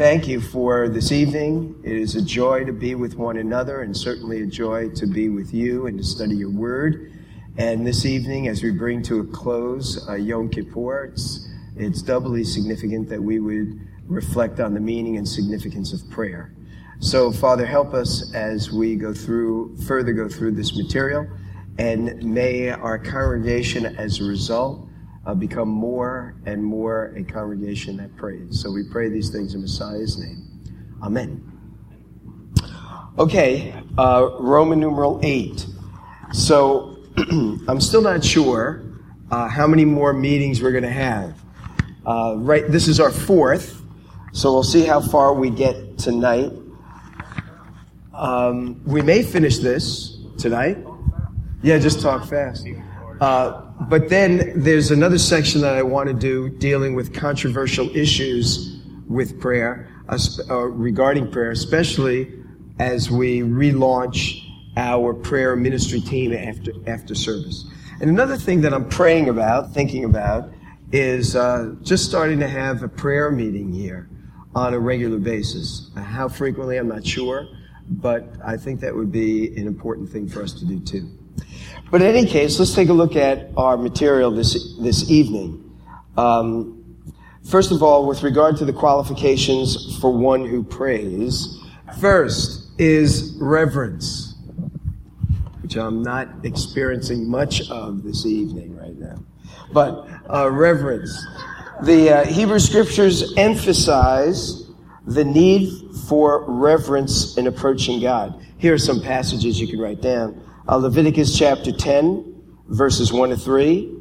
thank you for this evening. It is a joy to be with one another and certainly a joy to be with you and to study your word. And this evening, as we bring to a close uh, Yom Kippur, it's, it's doubly significant that we would reflect on the meaning and significance of prayer. So, Father, help us as we go through, further go through this material, and may our congregation, as a result, uh, become more and more a congregation that prays. So we pray these things in Messiah's name. Amen. Okay, uh, Roman numeral 8. So I'm still not sure uh, how many more meetings we're going to have. Uh, right, this is our fourth, so we'll see how far we get tonight. Um, we may finish this tonight. Yeah, just talk fast. Uh, but then there's another section that I want to do dealing with controversial issues with prayer, uh, uh, regarding prayer, especially as we relaunch our prayer ministry team after, after service. And another thing that I'm praying about, thinking about, is uh, just starting to have a prayer meeting here on a regular basis. Uh, how frequently, I'm not sure, but I think that would be an important thing for us to do too. But in any case, let's take a look at our material this, this evening. Um, first of all, with regard to the qualifications for one who prays, first is reverence, which I'm not experiencing much of this evening right now. But uh, reverence. The uh, Hebrew scriptures emphasize the need for reverence in approaching God. Here are some passages you can write down uh, Leviticus chapter 10, verses 1 to 3.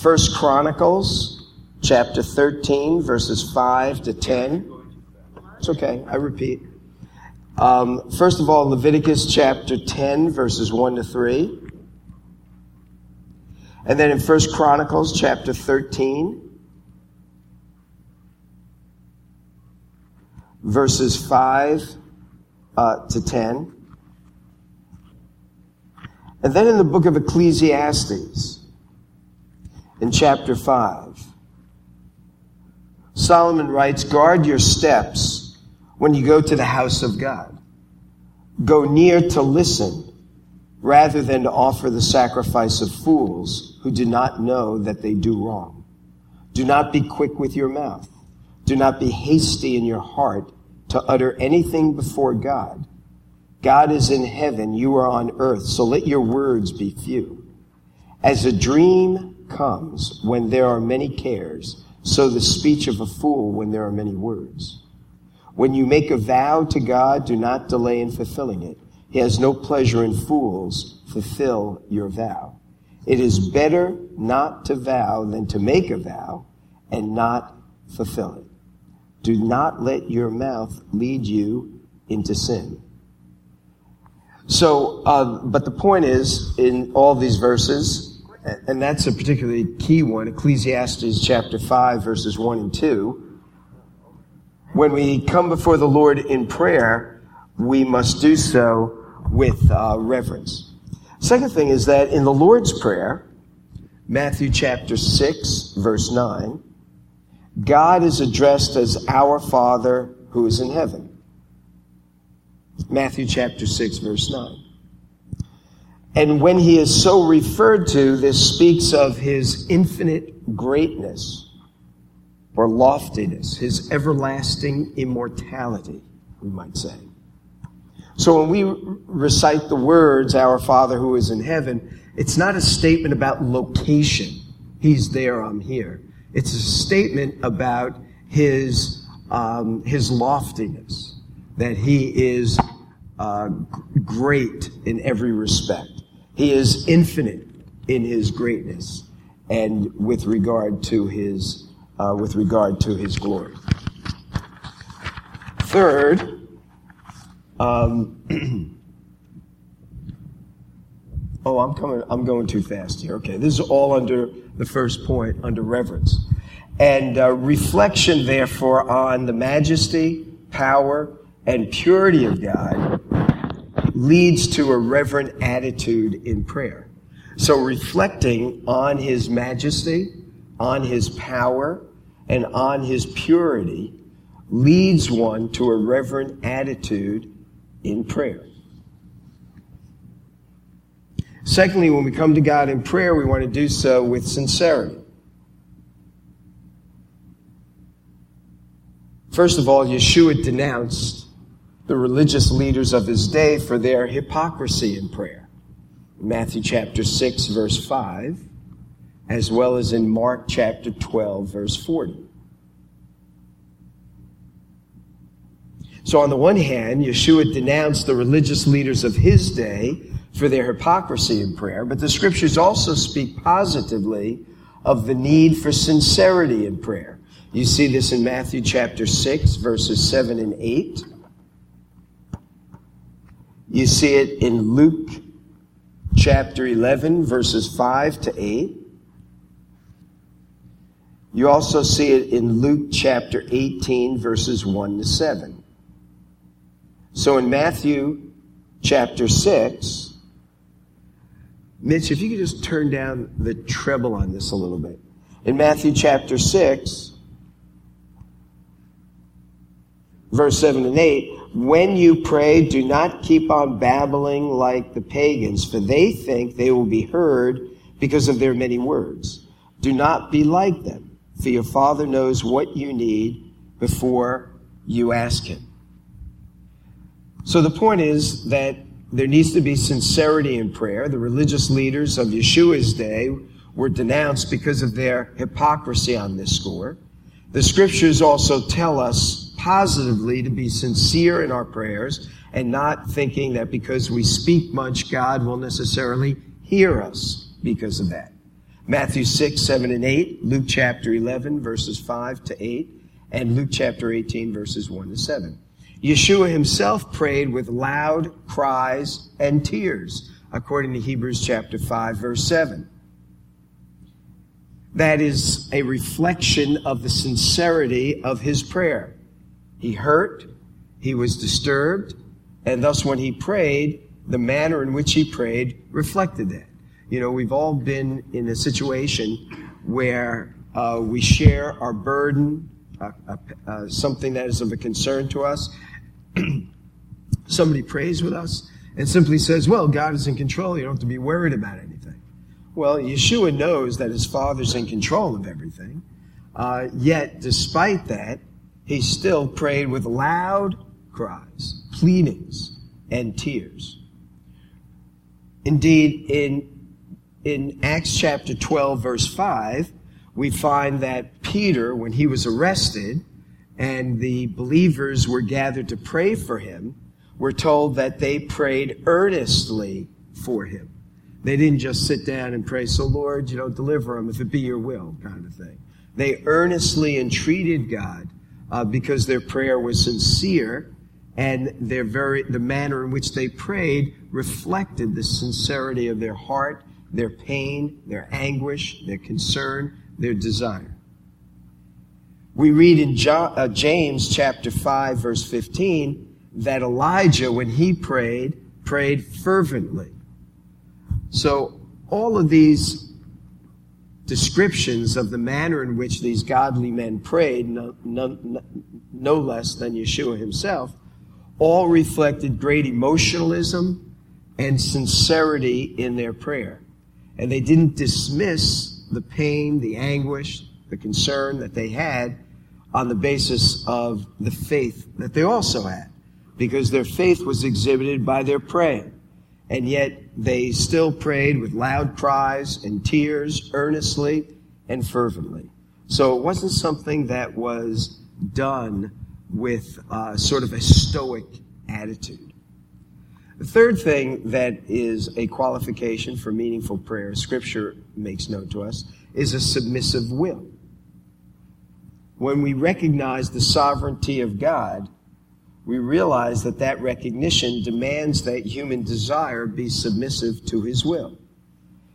First Chronicles chapter 13, verses 5 to 10. It's okay, I repeat. Um, first of all, Leviticus chapter 10, verses 1 to 3. And then in First Chronicles chapter 13, verses 5 uh, to 10. And then in the book of Ecclesiastes, in chapter 5, Solomon writes, Guard your steps when you go to the house of God. Go near to listen rather than to offer the sacrifice of fools who do not know that they do wrong. Do not be quick with your mouth. Do not be hasty in your heart to utter anything before God God is in heaven, you are on earth, so let your words be few. As a dream comes when there are many cares, so the speech of a fool when there are many words. When you make a vow to God, do not delay in fulfilling it. He has no pleasure in fools. Fulfill your vow. It is better not to vow than to make a vow and not fulfill it. Do not let your mouth lead you into sin. So, uh, but the point is, in all these verses, and that's a particularly key one, Ecclesiastes chapter 5, verses 1 and 2, when we come before the Lord in prayer, we must do so with uh, reverence. Second thing is that in the Lord's Prayer, Matthew chapter 6, verse 9, God is addressed as our Father who is in heaven. Matthew chapter 6, verse 9. And when he is so referred to, this speaks of his infinite greatness or loftiness, his everlasting immortality, we might say. So when we recite the words, Our Father who is in heaven, it's not a statement about location. He's there, I'm here. It's a statement about his, um, his loftiness that he is uh, great in every respect. He is infinite in his greatness and with regard to his uh, with regard to his glory. Third, um, oh, I'm coming. I'm going too fast here. Okay, this is all under the first point, under reverence, and uh, reflection, therefore, on the majesty, power, and purity of God leads to a reverent attitude in prayer. So reflecting on his majesty, on his power, and on his purity leads one to a reverent attitude in prayer. Secondly, when we come to God in prayer, we want to do so with sincerity. First of all, Yeshua denounced the religious leaders of his day for their hypocrisy in prayer. Matthew chapter 6, verse 5, as well as in Mark chapter 12, verse 40. So, on the one hand, Yeshua denounced the religious leaders of his day for their hypocrisy in prayer, but the scriptures also speak positively of the need for sincerity in prayer. You see this in Matthew chapter 6, verses 7 and 8. You see it in Luke chapter 11, verses 5 to 8. You also see it in Luke chapter 18, verses 1 to 7. So in Matthew chapter 6, Mitch, if you could just turn down the treble on this a little bit. In Matthew chapter 6, verse 7 and 8, when you pray, do not keep on babbling like the pagans, for they think they will be heard because of their many words. Do not be like them, for your Father knows what you need before you ask Him. So the point is that there needs to be sincerity in prayer. The religious leaders of Yeshua's day were denounced because of their hypocrisy on this score. The scriptures also tell us positively to be sincere in our prayers and not thinking that because we speak much, God will necessarily hear us because of that. Matthew 6, 7, and 8, Luke chapter 11, verses 5 to 8, and Luke chapter 18, verses 1 to 7. Yeshua himself prayed with loud cries and tears, according to Hebrews chapter 5, verse 7. That is a reflection of the sincerity of his prayer. He hurt, he was disturbed, and thus when he prayed, the manner in which he prayed reflected that. You know, we've all been in a situation where uh, we share our burden, uh, uh, uh something that is of a concern to us. Somebody prays with us and simply says, Well, God is in control. You don't have to be worried about anything. Well, Yeshua knows that his Father's in control of everything. Uh, yet, despite that, he still prayed with loud cries, pleadings, and tears. Indeed, in, in Acts chapter 12, verse 5, we find that Peter, when he was arrested and the believers were gathered to pray for him, we're told that they prayed earnestly for him. They didn't just sit down and pray, so Lord, you know, deliver him if it be your will, kind of thing. They earnestly entreated God uh, because their prayer was sincere and their very the manner in which they prayed reflected the sincerity of their heart, their pain, their anguish, their concern, their desire. We read in John, uh, James chapter 5 verse 15 that Elijah when he prayed prayed fervently. So all of these descriptions of the manner in which these godly men prayed, no, no, no, less than Yeshua himself, all reflected great emotionalism and sincerity in their prayer. And they didn't dismiss the pain, the anguish, the concern that they had on the basis of the faith that they also had, because their faith was exhibited by their praying and yet they still prayed with loud cries and tears, earnestly and fervently. So it wasn't something that was done with uh, sort of a stoic attitude. The third thing that is a qualification for meaningful prayer, Scripture makes note to us, is a submissive will. When we recognize the sovereignty of God, we realize that that recognition demands that human desire be submissive to his will.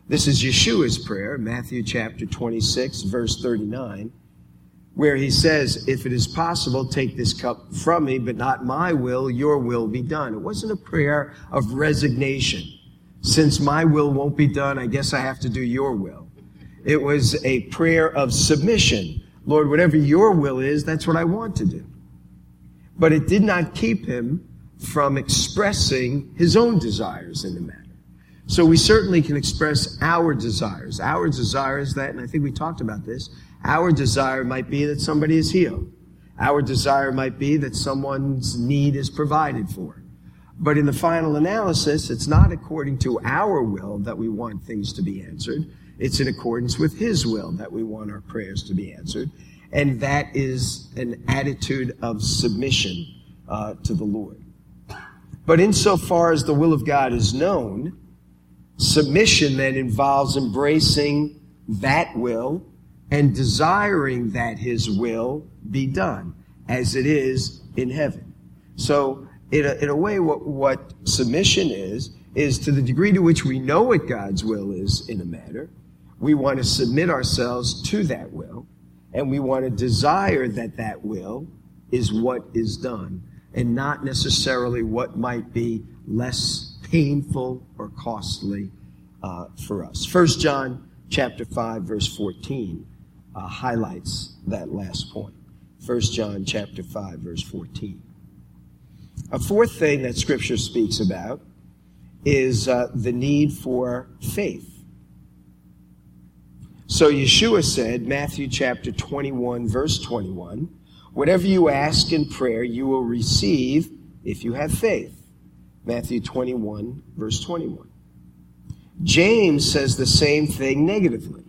This is Yeshua's prayer, Matthew chapter 26, verse 39, where he says, If it is possible, take this cup from me, but not my will, your will be done. It wasn't a prayer of resignation. Since my will won't be done, I guess I have to do your will. It was a prayer of submission. Lord, whatever your will is, that's what I want to do. But it did not keep him from expressing his own desires in the matter. So we certainly can express our desires. Our desire is that, and I think we talked about this, our desire might be that somebody is healed. Our desire might be that someone's need is provided for. But in the final analysis, it's not according to our will that we want things to be answered. It's in accordance with His will that we want our prayers to be answered. And that is an attitude of submission uh, to the Lord. But insofar as the will of God is known, submission then involves embracing that will and desiring that his will be done as it is in heaven. So, in a, in a way, what, what submission is, is to the degree to which we know what God's will is in a matter, we want to submit ourselves to that will, and we want to desire that that will is what is done, and not necessarily what might be less painful or costly uh, for us. First John chapter 5, verse 14 uh, highlights that last point. 1 John chapter 5 verse 14. A fourth thing that scripture speaks about is uh, the need for faith. So Yeshua said, Matthew chapter 21 verse 21, whatever you ask in prayer you will receive if you have faith. Matthew 21 verse 21. James says the same thing negatively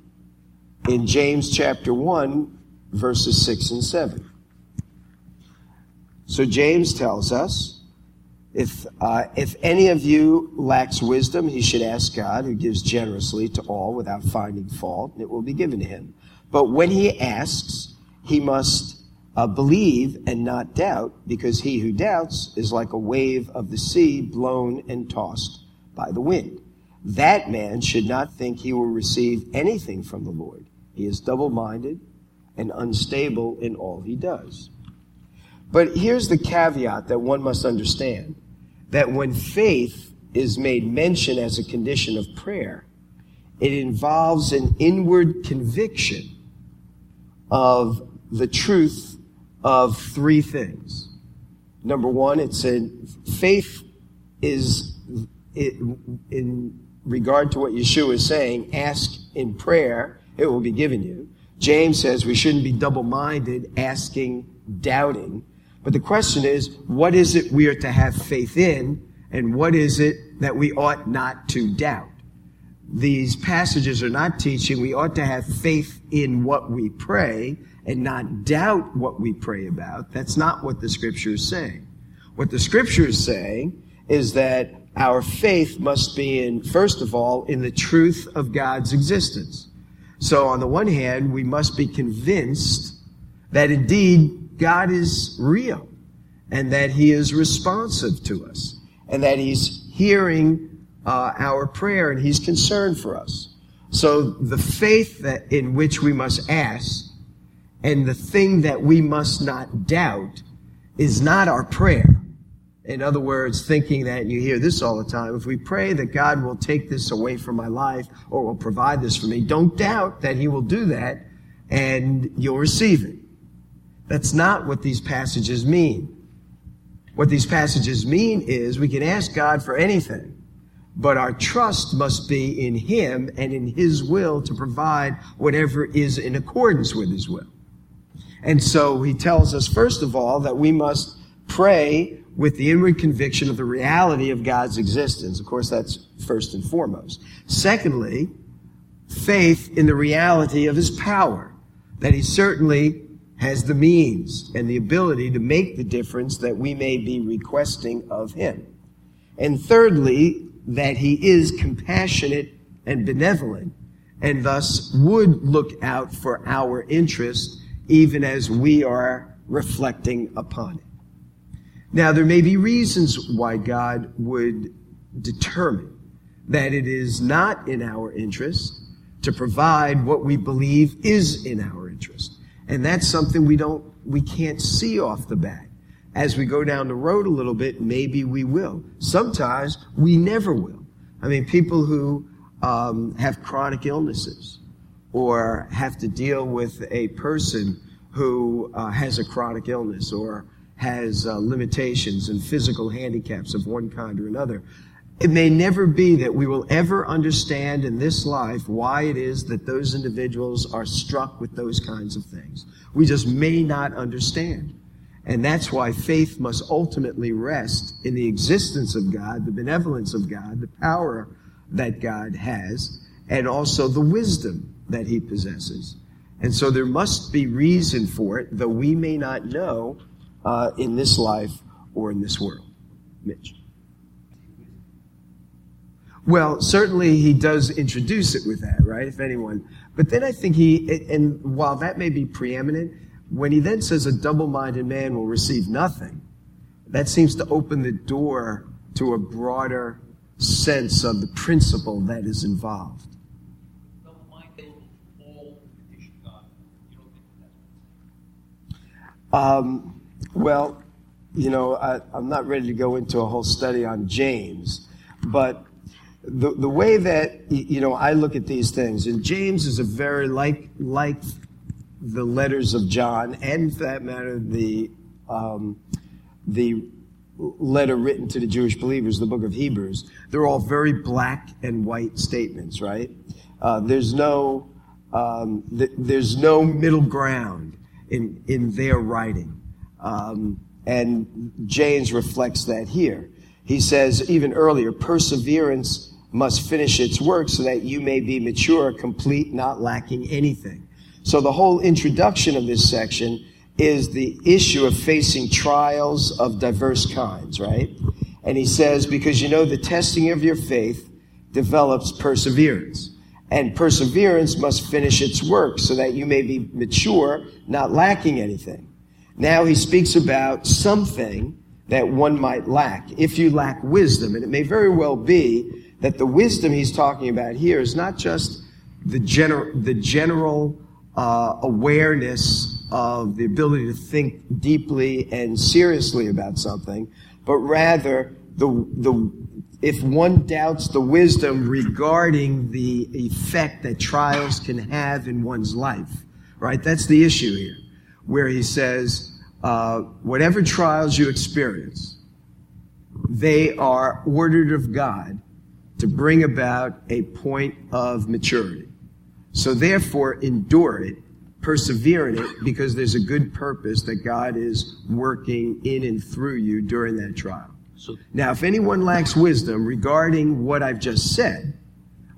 in James chapter 1, verses 6 and 7. So James tells us if, uh, if any of you lacks wisdom, he should ask God, who gives generously to all without finding fault, and it will be given to him. But when he asks, he must uh, believe and not doubt, because he who doubts is like a wave of the sea blown and tossed by the wind. That man should not think he will receive anything from the Lord. He is double minded and unstable in all he does. But here's the caveat that one must understand that when faith is made mention as a condition of prayer, it involves an inward conviction of the truth of three things. Number one, it's a faith is in regard to what Yeshua is saying, ask in prayer it will be given you. James says we shouldn't be double minded, asking, doubting. But the question is, what is it we are to have faith in, and what is it that we ought not to doubt? These passages are not teaching we ought to have faith in what we pray and not doubt what we pray about. That's not what the scripture is saying. What the scripture is saying is that our faith must be in, first of all, in the truth of God's existence. So on the one hand, we must be convinced that indeed God is real and that he is responsive to us and that he's hearing uh, our prayer and he's concerned for us. So the faith that in which we must ask and the thing that we must not doubt is not our prayer. In other words, thinking that you hear this all the time. If we pray that God will take this away from my life or will provide this for me, don't doubt that He will do that and you'll receive it. That's not what these passages mean. What these passages mean is we can ask God for anything, but our trust must be in Him and in His will to provide whatever is in accordance with His will. And so He tells us, first of all, that we must pray with the inward conviction of the reality of God's existence. Of course, that's first and foremost. Secondly, faith in the reality of his power, that he certainly has the means and the ability to make the difference that we may be requesting of him. And thirdly, that he is compassionate and benevolent and thus would look out for our interest even as we are reflecting upon it. Now, there may be reasons why God would determine that it is not in our interest to provide what we believe is in our interest. And that's something we don't, we can't see off the bat. As we go down the road a little bit, maybe we will. Sometimes we never will. I mean, people who um, have chronic illnesses or have to deal with a person who uh, has a chronic illness or has uh, limitations and physical handicaps of one kind or another. It may never be that we will ever understand in this life why it is that those individuals are struck with those kinds of things. We just may not understand. And that's why faith must ultimately rest in the existence of God, the benevolence of God, the power that God has, and also the wisdom that he possesses. And so there must be reason for it, though we may not know uh, in this life or in this world. Mitch. Well, certainly he does introduce it with that, right? If anyone. But then I think he, and while that may be preeminent, when he then says a double minded man will receive nothing, that seems to open the door to a broader sense of the principle that is involved. Um, well, you know, I, I'm not ready to go into a whole study on James, but the, the way that, you know, I look at these things, and James is a very, like, like the letters of John, and for that matter, the, um, the letter written to the Jewish believers, the book of Hebrews, they're all very black and white statements, right? Uh, there's no, um, th- there's no middle ground in, in their writing. Um, and James reflects that here. He says even earlier, perseverance must finish its work so that you may be mature, complete, not lacking anything. So the whole introduction of this section is the issue of facing trials of diverse kinds, right? And he says, because you know the testing of your faith develops perseverance and perseverance must finish its work so that you may be mature, not lacking anything. Now he speaks about something that one might lack. If you lack wisdom, and it may very well be that the wisdom he's talking about here is not just the, gener- the general uh, awareness of the ability to think deeply and seriously about something, but rather the, the if one doubts the wisdom regarding the effect that trials can have in one's life, right? That's the issue here, where he says, uh, whatever trials you experience, they are ordered of God to bring about a point of maturity. So therefore, endure it, persevere in it, because there's a good purpose that God is working in and through you during that trial. So, now, if anyone lacks wisdom regarding what I've just said,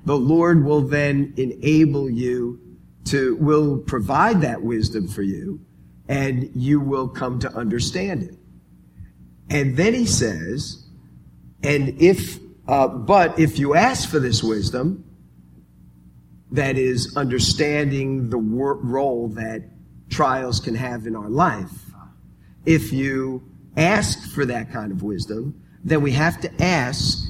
the Lord will then enable you to, will provide that wisdom for you, and you will come to understand it. And then he says, and if, uh, but if you ask for this wisdom, that is understanding the wor- role that trials can have in our life, if you ask for that kind of wisdom, then we have to ask,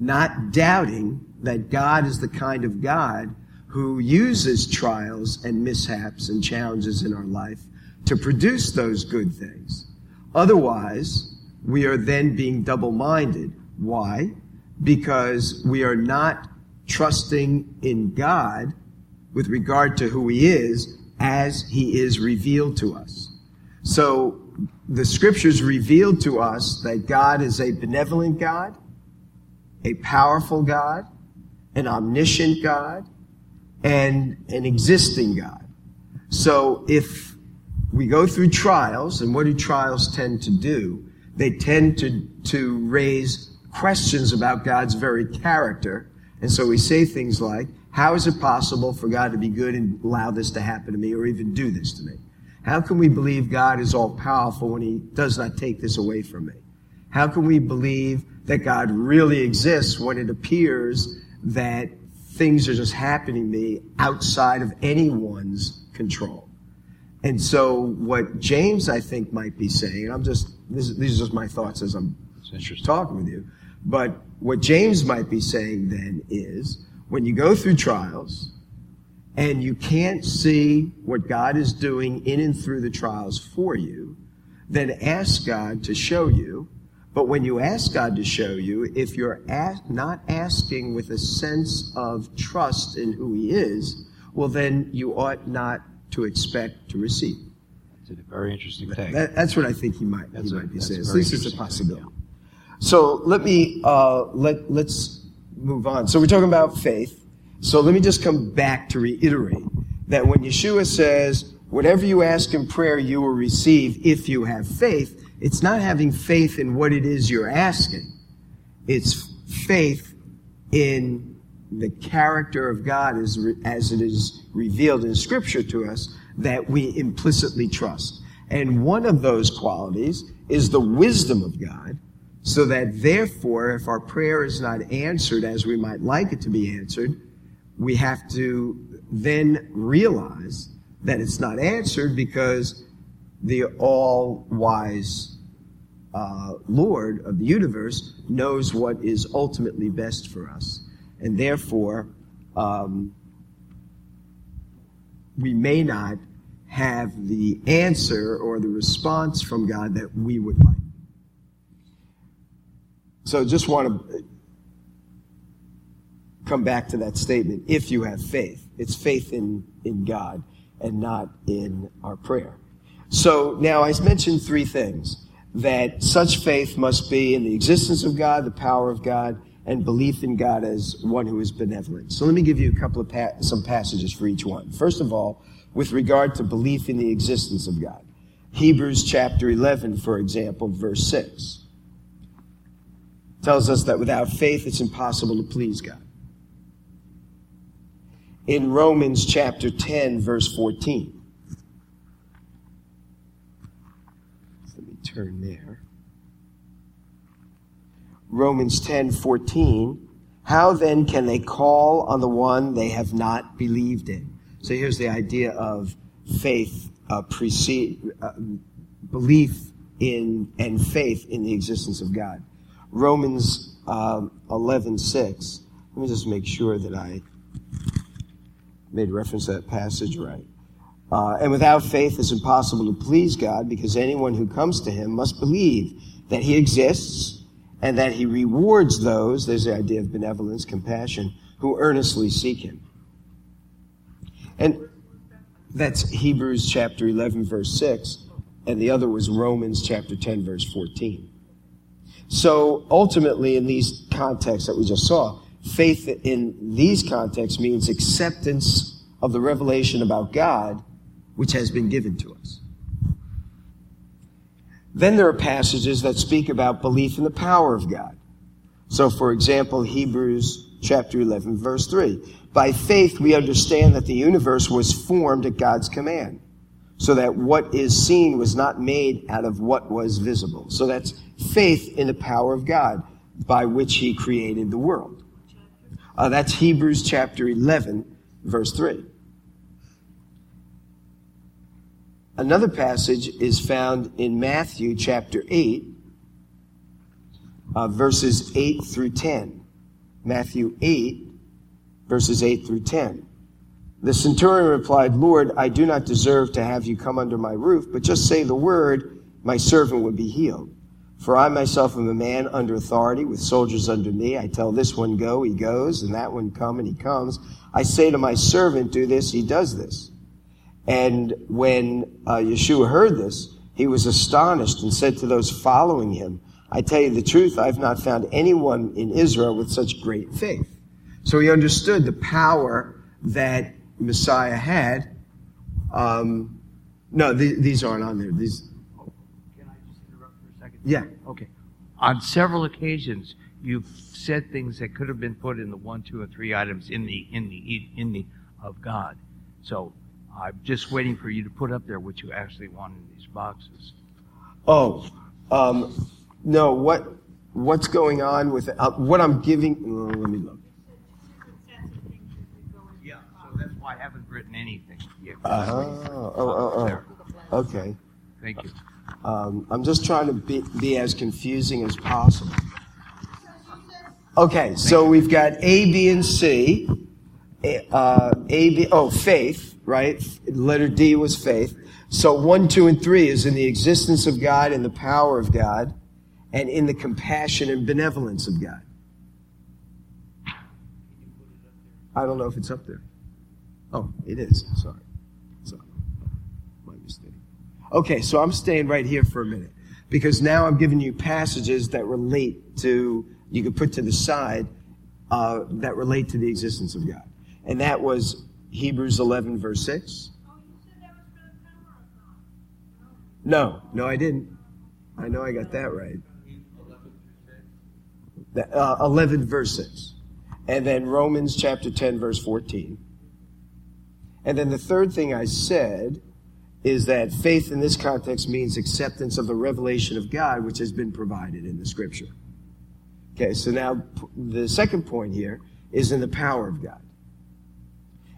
not doubting that God is the kind of God who uses trials and mishaps and challenges in our life to produce those good things. Otherwise, we are then being double minded. Why? Because we are not trusting in God with regard to who He is as He is revealed to us. So the scriptures reveal to us that God is a benevolent God, a powerful God, an omniscient God, and an existing God. So if we go through trials, and what do trials tend to do? They tend to, to raise questions about God's very character. And so we say things like, how is it possible for God to be good and allow this to happen to me or even do this to me? How can we believe God is all powerful when he does not take this away from me? How can we believe that God really exists when it appears that things are just happening to me outside of anyone's control? And so what James, I think, might be saying, and I'm just, this, these are just my thoughts as I'm talking with you, but what James might be saying then is, when you go through trials, and you can't see what God is doing in and through the trials for you, then ask God to show you. But when you ask God to show you, if you're not asking with a sense of trust in who He is, well, then you ought not to expect to receive. It's a very interesting take. That, that's what I think he might, That's he a- might be saying. At least it's a possibility. So let me uh, let let's move on. So we're talking about faith. So let me just come back to reiterate that when Yeshua says, "Whatever you ask in prayer, you will receive if you have faith," it's not having faith in what it is you're asking. It's faith in the character of God as, re- as it is revealed in Scripture to us that we implicitly trust. And one of those qualities is the wisdom of God, so that therefore, if our prayer is not answered as we might like it to be answered, we have to then realize that it's not answered because the all wise uh, Lord of the universe knows what is ultimately best for us. And therefore, um, we may not have the answer or the response from God that we would like. So just want to come back to that statement. If you have faith, it's faith in, in God and not in our prayer. So now I mentioned three things that such faith must be in the existence of God, the power of God, and belief in God as one who is benevolent. So let me give you a couple of pa- some passages for each one. First of all, with regard to belief in the existence of God. Hebrews chapter 11, for example, verse 6 tells us that without faith it's impossible to please God. In Romans chapter 10, verse 14. Let me turn there. Romans 10, 14. How then can they call on the one they have not believed in? So here's the idea of faith, uh, precede, uh, belief in and faith in the existence of God. Romans um, 11, 6. Let me just make sure that I made reference to that passage right. Uh, and without faith, it's impossible to please God because anyone who comes to Him must believe that He exists and that He rewards those, there's the idea of benevolence, compassion, who earnestly seek Him. And that's Hebrews chapter 11, verse 6, and the other was Romans chapter 10, verse 14. So ultimately, in these contexts that we just saw, faith in these contexts means acceptance of the revelation about God which has been given to us. Then there are passages that speak about belief in the power of God. So, for example, Hebrews chapter 11, verse 3. By faith, we understand that the universe was formed at God's command, so that what is seen was not made out of what was visible. So that's faith in the power of God by which he created the world. Uh, that's Hebrews chapter 11, verse 3. Another passage is found in Matthew chapter 8, uh, verses 8 through 10. Matthew 8, verses 8 through 10. The centurion replied, Lord, I do not deserve to have you come under my roof, but just say the word, my servant would be healed. For I myself am a man under authority with soldiers under me. I tell this one go, he goes, and that one come, and he comes. I say to my servant, do this, he does this. And when uh, Yeshua heard this, he was astonished and said to those following him, I tell you the truth, I've not found anyone in Israel with such great faith. So he understood the power that Messiah had. Um, no, th- these aren't on there. These, Can I just interrupt for a second? Yeah. Okay. On several occasions, you've said things that could have been put in the one, two, or three items in the in the in the of God. So I'm just waiting for you to put up there what you actually want in these boxes. Oh, um, no. What what's going on with uh, what I'm giving? oh, let me look. Yeah. So that's why I haven't written anything yet. Uh, oh, oh, There. oh. Okay. Thank you. Um, I'm just trying to be, be as confusing as possible. Okay, so we've got A, B, and C. A, uh, A, B, oh, faith, right? Letter D was faith. So one, two, and three is in the existence of God and the power of God, and in the compassion and benevolence of God. I don't know if it's up there. Oh, it is. Sorry. Sorry. My mistake. Okay, so I'm staying right here for a minute because now I'm giving you passages that relate to, you could put to the side, uh, that relate to the existence of God. And that was Hebrews 11, verse 6. No, no, I didn't. I know I got that right. Uh, 11, verse 6. And then Romans chapter 10, verse 14. And then the third thing I said is that faith in this context means acceptance of the revelation of God, which has been provided in the scripture. Okay, so now the second point here is in the power of God.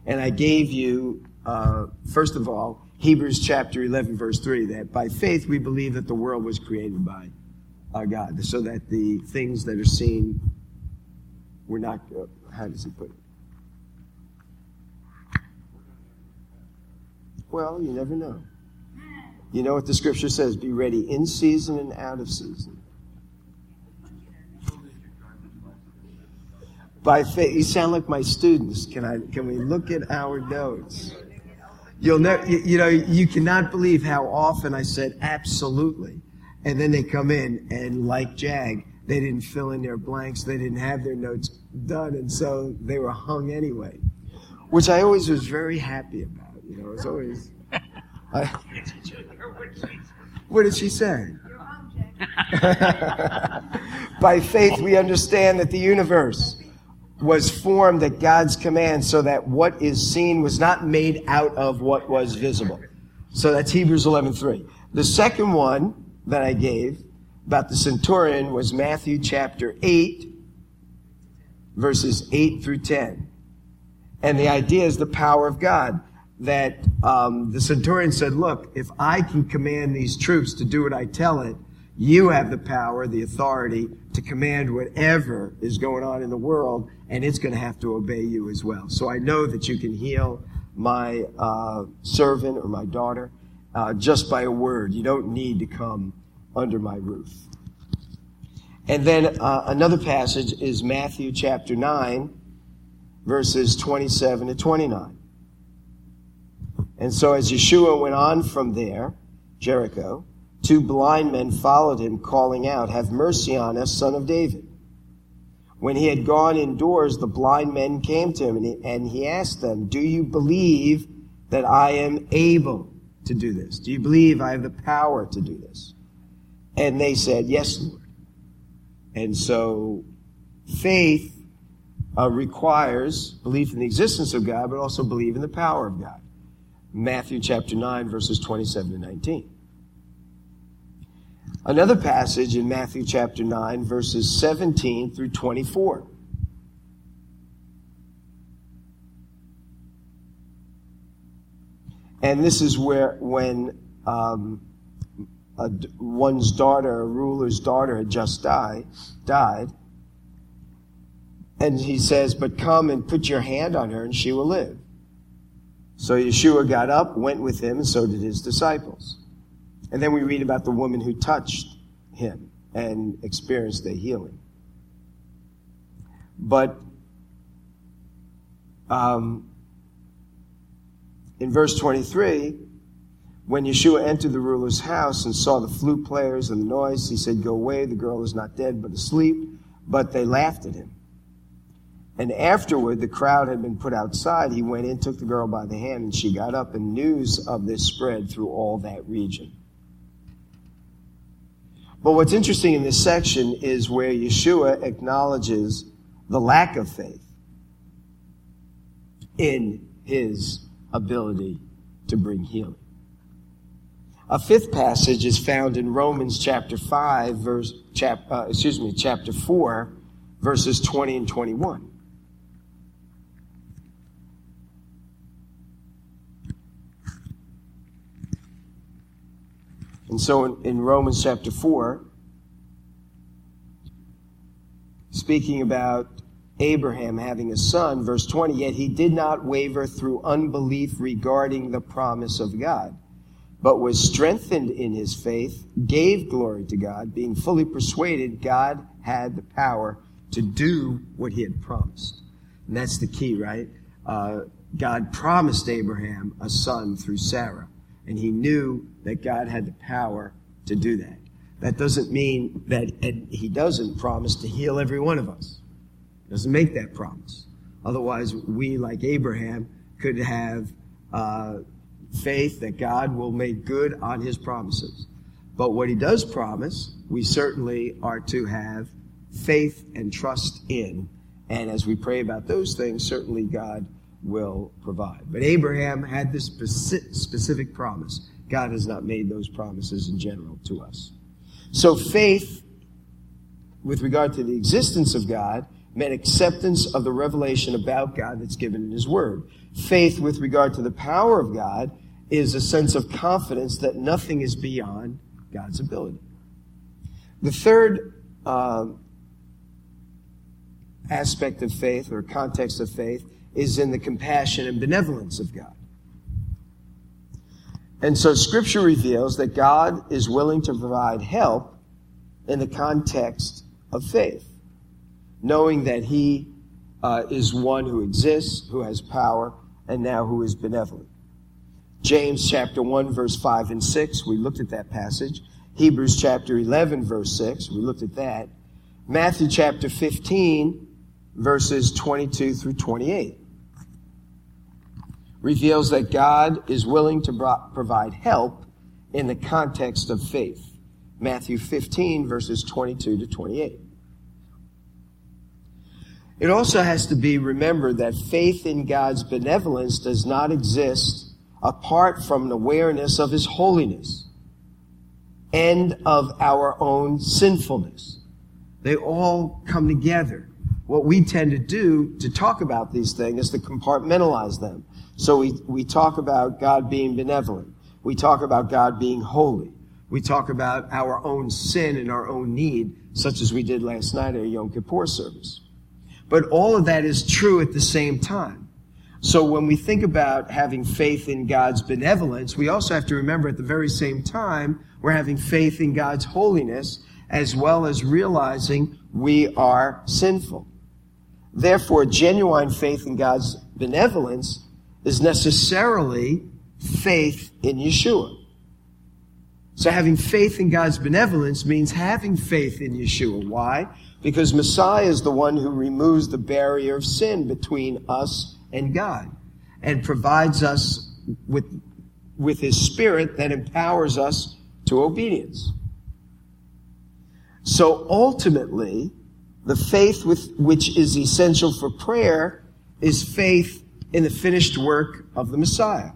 And I gave you, uh, first of all, Hebrews chapter 11, verse 3, that by faith we believe that the world was created by our God, so that the things that are seen were not, uh, how does he put it? Well, you never know. You know what the scripture says be ready in season and out of season. By faith, you sound like my students. Can I? Can we look at our notes? You'll never, you, you know, you cannot believe how often I said absolutely, and then they come in and like Jag, they didn't fill in their blanks, they didn't have their notes done, and so they were hung anyway, which I always was very happy about. You know, it's always. I, what did she say? By faith, we understand that the universe was formed at God's command so that what is seen was not made out of what was visible. So that's Hebrews 11:3. The second one that I gave about the centurion was Matthew chapter 8 verses 8 through 10. And the idea is the power of God that um, the centurion said, Look, if I can command these troops to do what I tell it, you have the power, the authority to command whatever is going on in the world, and it's going to have to obey you as well. So I know that you can heal my uh, servant or my daughter uh, just by a word. You don't need to come under my roof. And then uh, another passage is Matthew chapter 9, verses 27 to 29. And so as Yeshua went on from there, Jericho, two blind men followed him, calling out, Have mercy on us, son of David. When he had gone indoors, the blind men came to him, and he, asked them, Do you believe that I am able to do this? Do you believe I have the power to do this? And they said, Yes, Lord. And so faith uh, requires belief in the existence of God, but also belief in the power of God. Matthew chapter 9, verses 27 to 19. Another passage in Matthew chapter 9, verses 17 through 24. And this is where, when um, a, one's daughter, a ruler's daughter, had just died, died, and he says, But come and put your hand on her, and she will live. So Yeshua got up, went with him, and so did his disciples. And then we read about the woman who touched him and experienced a healing. But um, in verse 23, when Yeshua entered the ruler's house and saw the flute players and the noise, he said, Go away, the girl is not dead, but asleep. But they laughed at him. And afterward, the crowd had been put outside. He went in, took the girl by the hand, and she got up, and news of this spread through all that region. But what's interesting in this section is where Yeshua acknowledges the lack of faith in his ability to bring healing. A fifth passage is found in Romans chapter 5, verse, chap, uh, excuse me, chapter 4, verses 20 and 21. And so in, in Romans chapter 4, speaking about Abraham having a son, verse 20, yet he did not waver through unbelief regarding the promise of God, but was strengthened in his faith, gave glory to God, being fully persuaded God had the power to do what he had promised. And that's the key, right? Uh, God promised Abraham a son through Sarah. And he knew that God had the power to do that. That doesn't mean that he doesn't promise to heal every one of us. He doesn't make that promise. Otherwise, we, like Abraham, could have uh, faith that God will make good on his promises. But what he does promise, we certainly are to have faith and trust in. And as we pray about those things, certainly God will provide. But Abraham had this specific promise. God has not made those promises in general to us. So faith, with regard to the existence of God, meant acceptance of the revelation about God that's given in His Word. Faith, with regard to the power of God, is a sense of confidence that nothing is beyond God's ability. The third uh, aspect of faith or context of faith is in the compassion and benevolence of God. And so scripture reveals that God is willing to provide help in the context of faith, knowing that he uh, is one who exists, who has power, and now who is benevolent. James chapter 1 verse 5 and 6, we looked at that passage. Hebrews chapter 11 verse 6, we looked at that. Matthew chapter 15 verses 22 through 28 reveals that God is willing to provide help in the context of faith. Matthew 15 verses 22 to 28. It also has to be remembered that faith in God's benevolence does not exist apart from an awareness of His holiness and of our own sinfulness. They all come together. What we tend to do to talk about these things is to compartmentalize them. So we, we talk about God being benevolent. We talk about God being holy. We talk about our own sin and our own need, such as we did last night at a Yom Kippur service. But all of that is true at the same time. So when we think about having faith in God's benevolence, we also have to remember at the very same time, we're having faith in God's holiness as well as realizing we are sinful. Therefore, genuine faith in God's benevolence is necessarily faith in Yeshua. So having faith in God's benevolence means having faith in Yeshua. Why? Because Messiah is the one who removes the barrier of sin between us and God and provides us with, with his spirit that empowers us to obedience. So ultimately, the faith with, which is essential for prayer is faith in the finished work of the Messiah.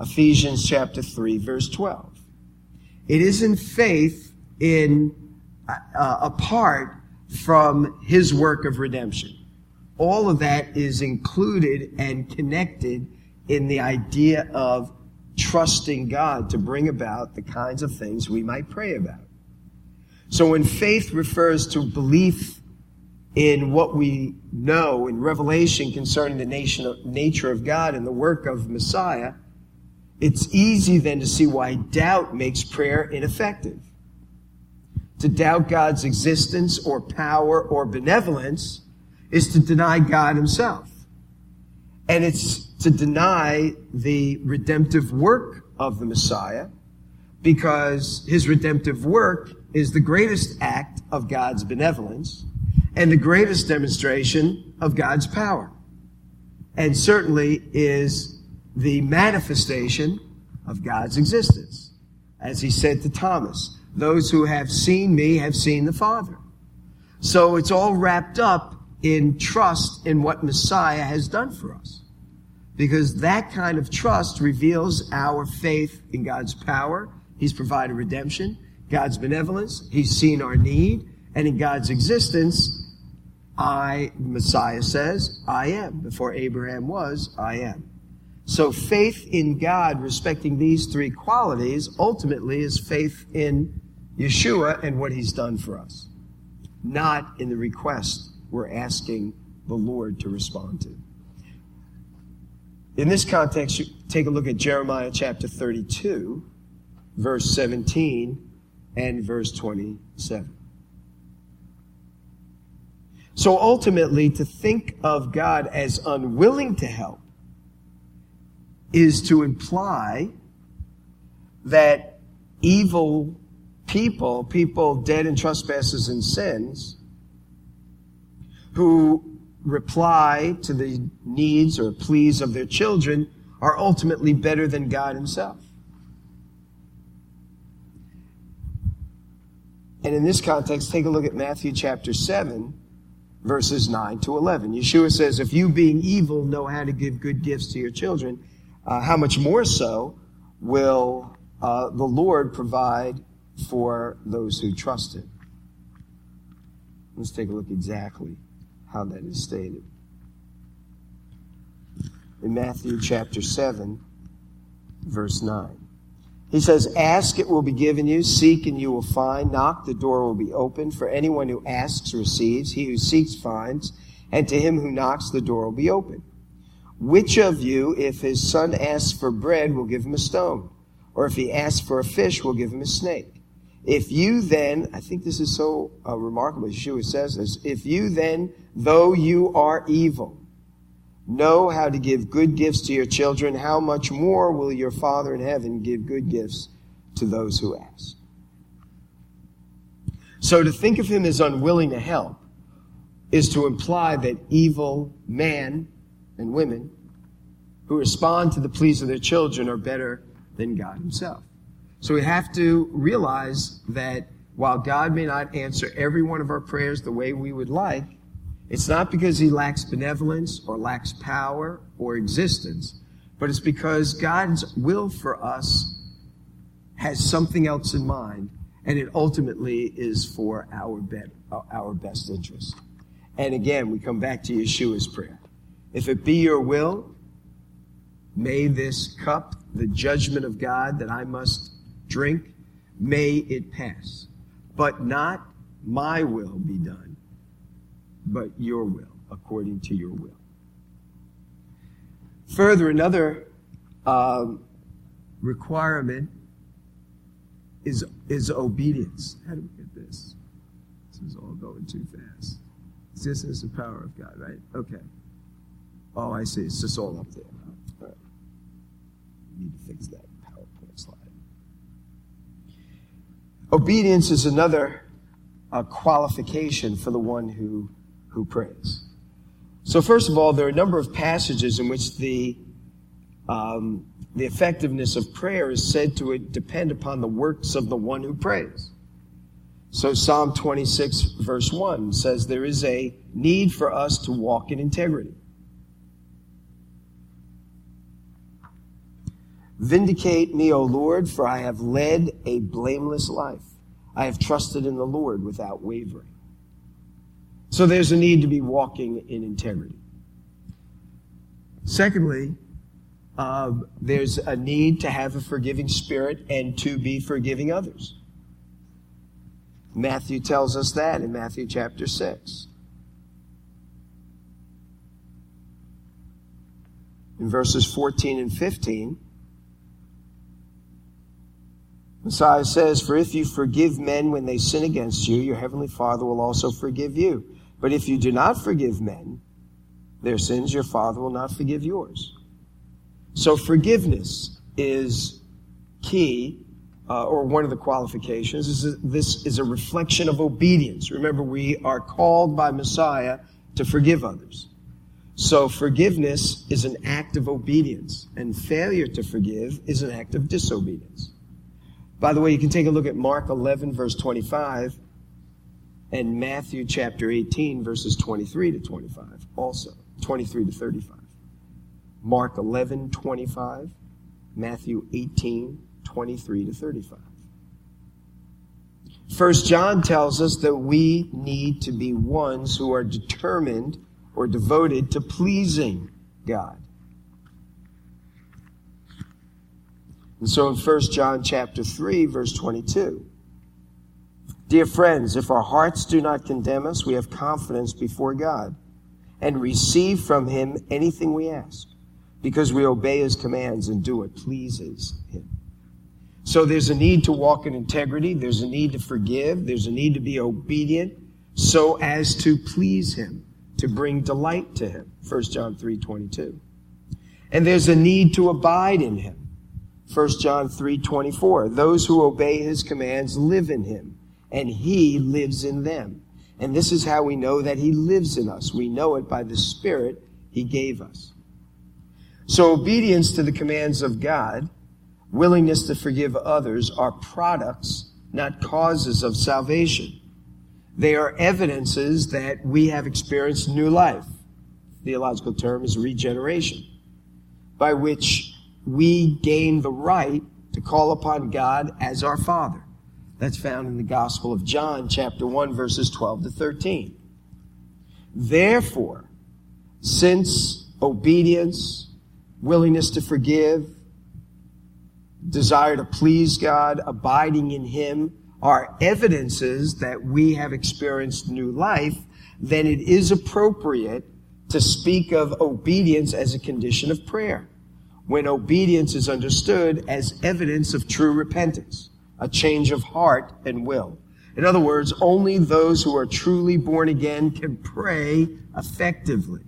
Ephesians chapter 3 verse 12. It isn't faith in, uh, apart from his work of redemption. All of that is included and connected in the idea of trusting God to bring about the kinds of things we might pray about. So when faith refers to belief in what we know in Revelation concerning the nation, nature of God and the work of Messiah, it's easy then to see why doubt makes prayer ineffective. To doubt God's existence or power or benevolence is to deny God himself. And it's to deny the redemptive work of the Messiah because his redemptive work is the greatest act of God's benevolence and the greatest demonstration of God's power. And certainly is the manifestation of God's existence. As he said to Thomas, those who have seen me have seen the Father. So it's all wrapped up in trust in what Messiah has done for us. Because that kind of trust reveals our faith in God's power. He's provided redemption, God's benevolence. He's seen our need. And in God's existence, I, Messiah says, I am. Before Abraham was, I am. So faith in God, respecting these three qualities, ultimately is faith in Yeshua and what he's done for us, not in the request we're asking the Lord to respond to. In this context, take a look at Jeremiah chapter 32, verse 17 and verse 27. So ultimately, to think of God as unwilling to help is to imply that evil people, people dead in trespasses and sins, who reply to the needs or pleas of their children are ultimately better than God Himself. And in this context, take a look at Matthew chapter 7, verses 9 to 11. Yeshua says, If you, being evil, know how to give good gifts to your children, uh, how much more so will uh, the Lord provide for those who trust Him? Let's take a look exactly how that is stated. In Matthew chapter 7, verse 9. He says, Ask, it will be given you. Seek, and you will find. Knock, the door will be opened. For anyone who asks receives. He who seeks finds. And to him who knocks, the door will be opened. Which of you, if his son asks for bread, will give him a stone? Or if he asks for a fish, will give him a snake? If you then, I think this is so uh, remarkable, Yeshua says this, if you then, though you are evil, know how to give good gifts to your children, how much more will your Father in heaven give good gifts to those who ask? So to think of him as unwilling to help is to imply that evil men and women who respond to the pleas of their children are better than God himself. So we have to realize that while God may not answer every one of our prayers the way we would like, it's not because he lacks benevolence or lacks power or existence, but it's because God's will for us has something else in mind, and it ultimately is for our, our best interest. And again, we come back to Yeshua's prayer. If it be your will, may this cup, the judgment of God that I must drink, may it pass. But not my will be done but your will, according to your will. Further, another um, requirement is, is obedience. How do we get this? This is all going too fast. This is the power of God, right? Okay. Oh, I see. It's just all up there. All right. Need to fix that PowerPoint slide. Obedience is another uh, qualification for the one who who prays. So, first of all, there are a number of passages in which the um, the effectiveness of prayer is said to depend upon the works of the one who prays. So, Psalm 26, verse 1 says, There is a need for us to walk in integrity. Vindicate me, O Lord, for I have led a blameless life. I have trusted in the Lord without wavering. So there's a need to be walking in integrity. Secondly, uh, there's a need to have a forgiving spirit and to be forgiving others. Matthew tells us that in Matthew chapter 6. In verses 14 and 15, Messiah says, For if you forgive men when they sin against you, your heavenly Father will also forgive you. But if you do not forgive men their sins, your Father will not forgive yours. So forgiveness is key, uh, or one of the qualifications. Is this is a reflection of obedience. Remember, we are called by Messiah to forgive others. So forgiveness is an act of obedience, and failure to forgive is an act of disobedience. By the way, you can take a look at Mark 11, verse 25 and Matthew chapter 18, verses 23 to 25, also 23 to 35. Mark 11, 25, Matthew 18, 23 to 35. First John tells us that we need to be ones who are determined or devoted to pleasing God. And so in First John chapter 3, verse 22, Dear friends, if our hearts do not condemn us, we have confidence before God and receive from Him anything we ask because we obey His commands and do what pleases Him. So there's a need to walk in integrity. There's a need to forgive. There's a need to be obedient so as to please Him, to bring delight to Him. 1 John 3 22. And there's a need to abide in Him. 1 John 3:24. Those who obey his commands live in him, and he lives in them. And this is how we know that he lives in us. We know it by the spirit he gave us. So obedience to the commands of God, willingness to forgive others are products, not causes of salvation. They are evidences that we have experienced new life. Theological term is regeneration, by which we gain the right to call upon God as our Father. That's found in the Gospel of John, chapter 1, verses 12 to 13. Therefore, since obedience, willingness to forgive, desire to please God, abiding in Him are evidences that we have experienced new life, then it is appropriate to speak of obedience as a condition of prayer when obedience is understood as evidence of true repentance, a change of heart and will. In other words, only those who are truly born again can pray effectively.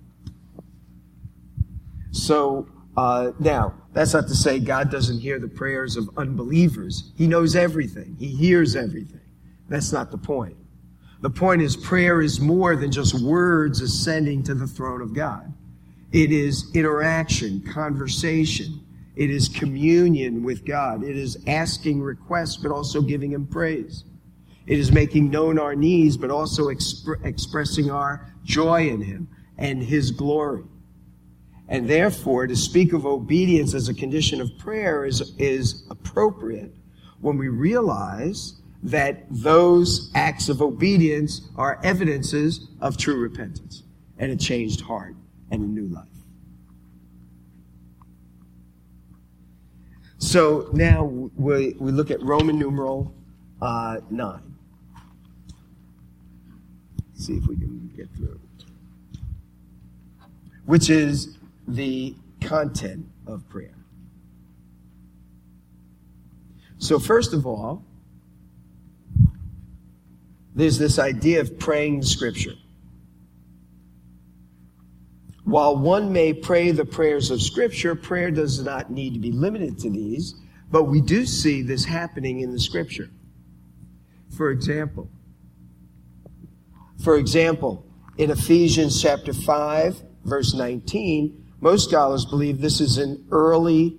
So, uh, now, that's not to say God doesn't hear the prayers of unbelievers. He knows everything. He hears everything. That's not the point. The point is prayer is more than just words ascending to the throne of God. It is interaction, conversation. It is communion with God. It is asking requests, but also giving Him praise. It is making known our needs, but also exp- expressing our joy in Him and His glory. And therefore, to speak of obedience as a condition of prayer is, is appropriate when we realize that those acts of obedience are evidences of true repentance and a changed heart and a new life. So now we, we look at Roman numeral uh, 9. See if we can get through. Which is the content of prayer. So, first of all, there's this idea of praying scripture. While one may pray the prayers of Scripture, prayer does not need to be limited to these, but we do see this happening in the Scripture. For example, for example, in Ephesians chapter 5, verse 19, most scholars believe this is an early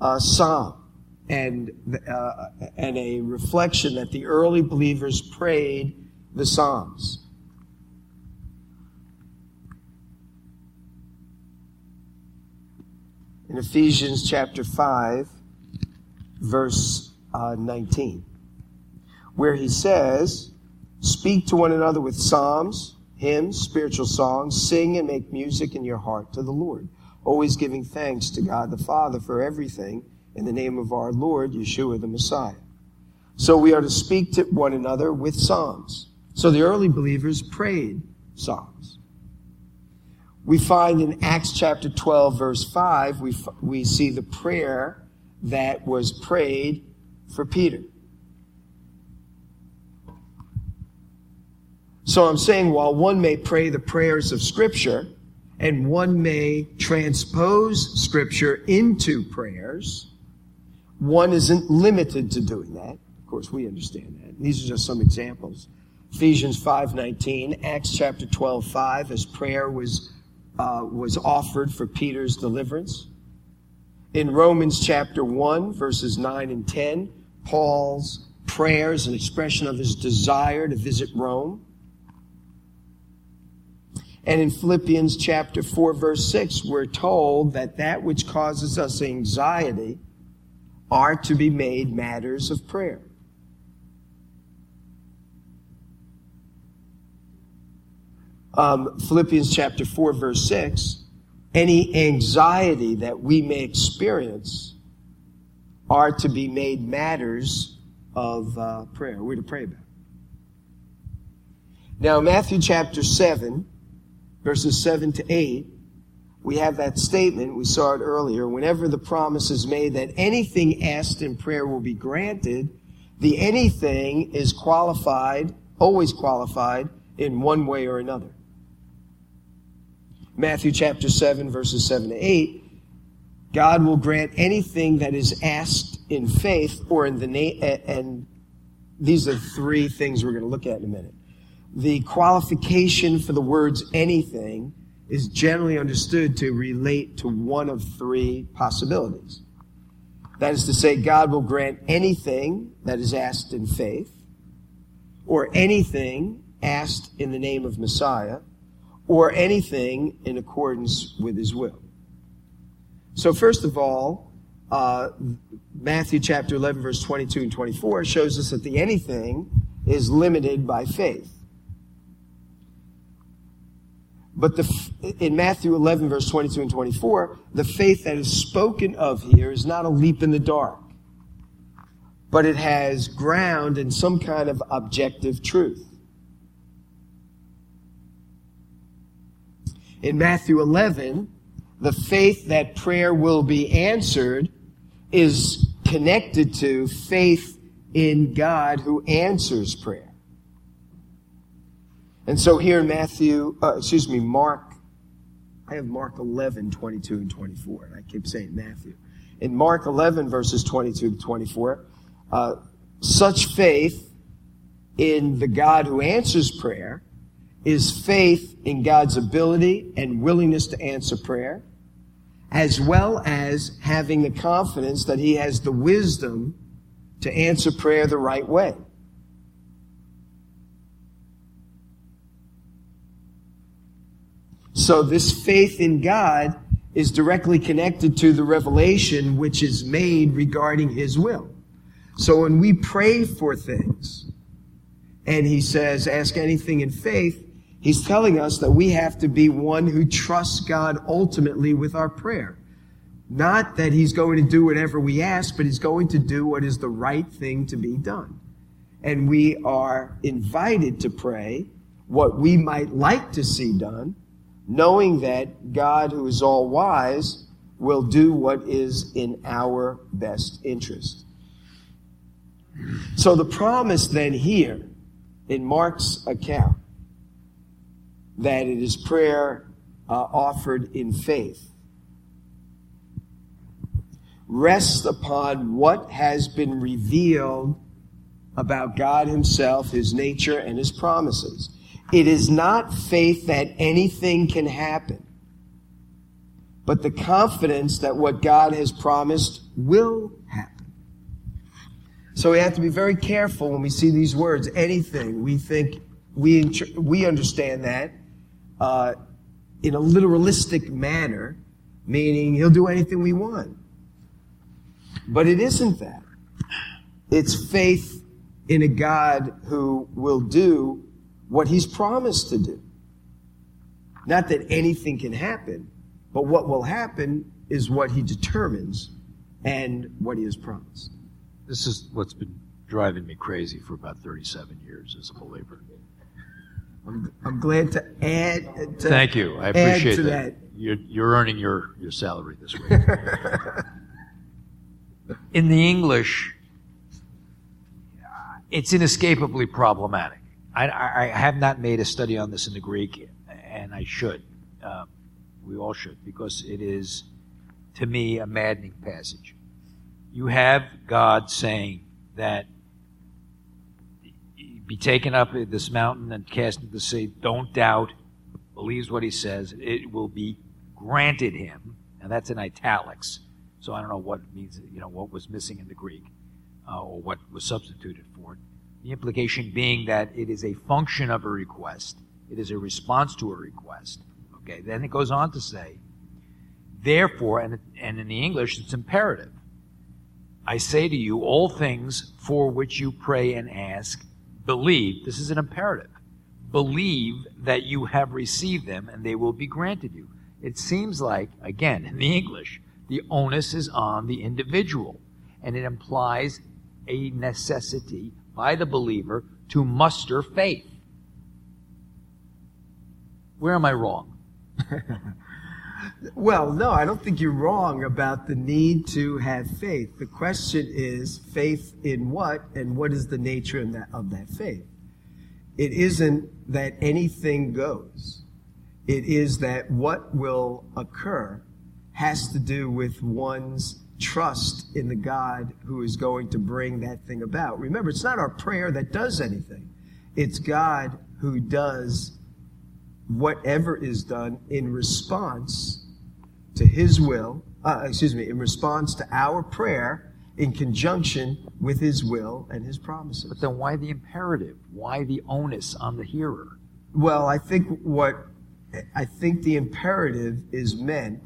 uh, psalm and, uh, and a reflection that the early believers prayed the Psalms. In Ephesians chapter 5, verse uh, 19, where he says, Speak to one another with psalms, hymns, spiritual songs, sing and make music in your heart to the Lord, always giving thanks to God the Father for everything in the name of our Lord Yeshua the Messiah. So we are to speak to one another with psalms. So the early believers prayed psalms we find in Acts chapter 12, verse 5, we, we see the prayer that was prayed for Peter. So I'm saying while one may pray the prayers of Scripture, and one may transpose Scripture into prayers, one isn't limited to doing that. Of course, we understand that. These are just some examples. Ephesians 5.19, Acts chapter 12:5, as prayer was uh, was offered for Peter's deliverance. In Romans chapter 1, verses 9 and 10, Paul's prayers, an expression of his desire to visit Rome. And in Philippians chapter 4, verse 6, we're told that that which causes us anxiety are to be made matters of prayer. Um, Philippians chapter 4, verse 6, any anxiety that we may experience are to be made matters of uh, prayer. We're to pray about. Now, Matthew chapter 7, verses 7 to 8, we have that statement, we saw it earlier. Whenever the promise is made that anything asked in prayer will be granted, the anything is qualified, always qualified, in one way or another. Matthew chapter 7, verses 7 to 8, God will grant anything that is asked in faith or in the name, and these are three things we're going to look at in a minute. The qualification for the words anything is generally understood to relate to one of three possibilities. That is to say, God will grant anything that is asked in faith, or anything asked in the name of Messiah, or anything in accordance with his will. So, first of all, uh, Matthew chapter 11, verse 22 and 24 shows us that the anything is limited by faith. But the, in Matthew 11, verse 22 and 24, the faith that is spoken of here is not a leap in the dark, but it has ground in some kind of objective truth. In Matthew 11, the faith that prayer will be answered is connected to faith in God who answers prayer. And so here in Matthew, uh, excuse me, Mark, I have Mark 11, 22 and 24, and I keep saying Matthew. In Mark 11, verses 22 to 24, uh, such faith in the God who answers prayer is faith in God's ability and willingness to answer prayer, as well as having the confidence that He has the wisdom to answer prayer the right way. So this faith in God is directly connected to the revelation which is made regarding His will. So when we pray for things, and He says, ask anything in faith, He's telling us that we have to be one who trusts God ultimately with our prayer. Not that He's going to do whatever we ask, but He's going to do what is the right thing to be done. And we are invited to pray what we might like to see done, knowing that God, who is all wise, will do what is in our best interest. So the promise then here in Mark's account that it is prayer uh, offered in faith rests upon what has been revealed about God Himself, His nature, and His promises. It is not faith that anything can happen, but the confidence that what God has promised will happen. So we have to be very careful when we see these words, anything. We think, we, we understand that uh, in a literalistic manner, meaning he'll do anything we want. But it isn't that. It's faith in a God who will do what he's promised to do. Not that anything can happen, but what will happen is what he determines and what he has promised. This is what's been driving me crazy for about 37 years as a believer. I'm, I'm glad to add. To Thank you. I appreciate that. that. You're, you're earning your, your salary this week. In the English, it's inescapably problematic. I, I, have not made a study on this in the Greek, and I should. Uh, we all should, because it is, to me, a maddening passage. You have God saying that be taken up in this mountain and cast into the sea. Don't doubt, believes what he says. It will be granted him, and that's in italics. So I don't know what means, you know, what was missing in the Greek, uh, or what was substituted for it. The implication being that it is a function of a request, it is a response to a request. Okay, then it goes on to say, therefore, and, and in the English, it's imperative. I say to you, all things for which you pray and ask, believe. This is an imperative. Believe that you have received them and they will be granted you. It seems like, again, in the English, the onus is on the individual, and it implies a necessity by the believer to muster faith. Where am I wrong? well, no, I don't think you're wrong about the need to have faith. The question is faith in what and what is the nature of that, of that faith? It isn't that anything goes. It is that what will occur has to do with one's trust in the God who is going to bring that thing about. Remember, it's not our prayer that does anything. It's God who does whatever is done in response to his will, uh, excuse me, in response to our prayer in conjunction with his will and his promises. But then why the imperative? Why the onus on the hearer? Well, I think what I think the imperative is meant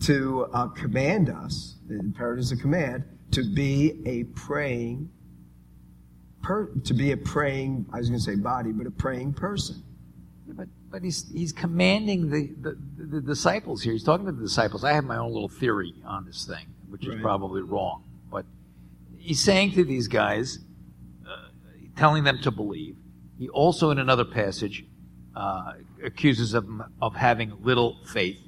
to uh, command us. The imperative is a command to be a praying per, to be a praying. I was going to say body, but a praying person. But he's he's commanding the, the, the disciples here. He's talking to the disciples. I have my own little theory on this thing, which is probably wrong. But he's saying to these guys, uh, telling them to believe. He also, in another passage, uh, accuses them of having little faith,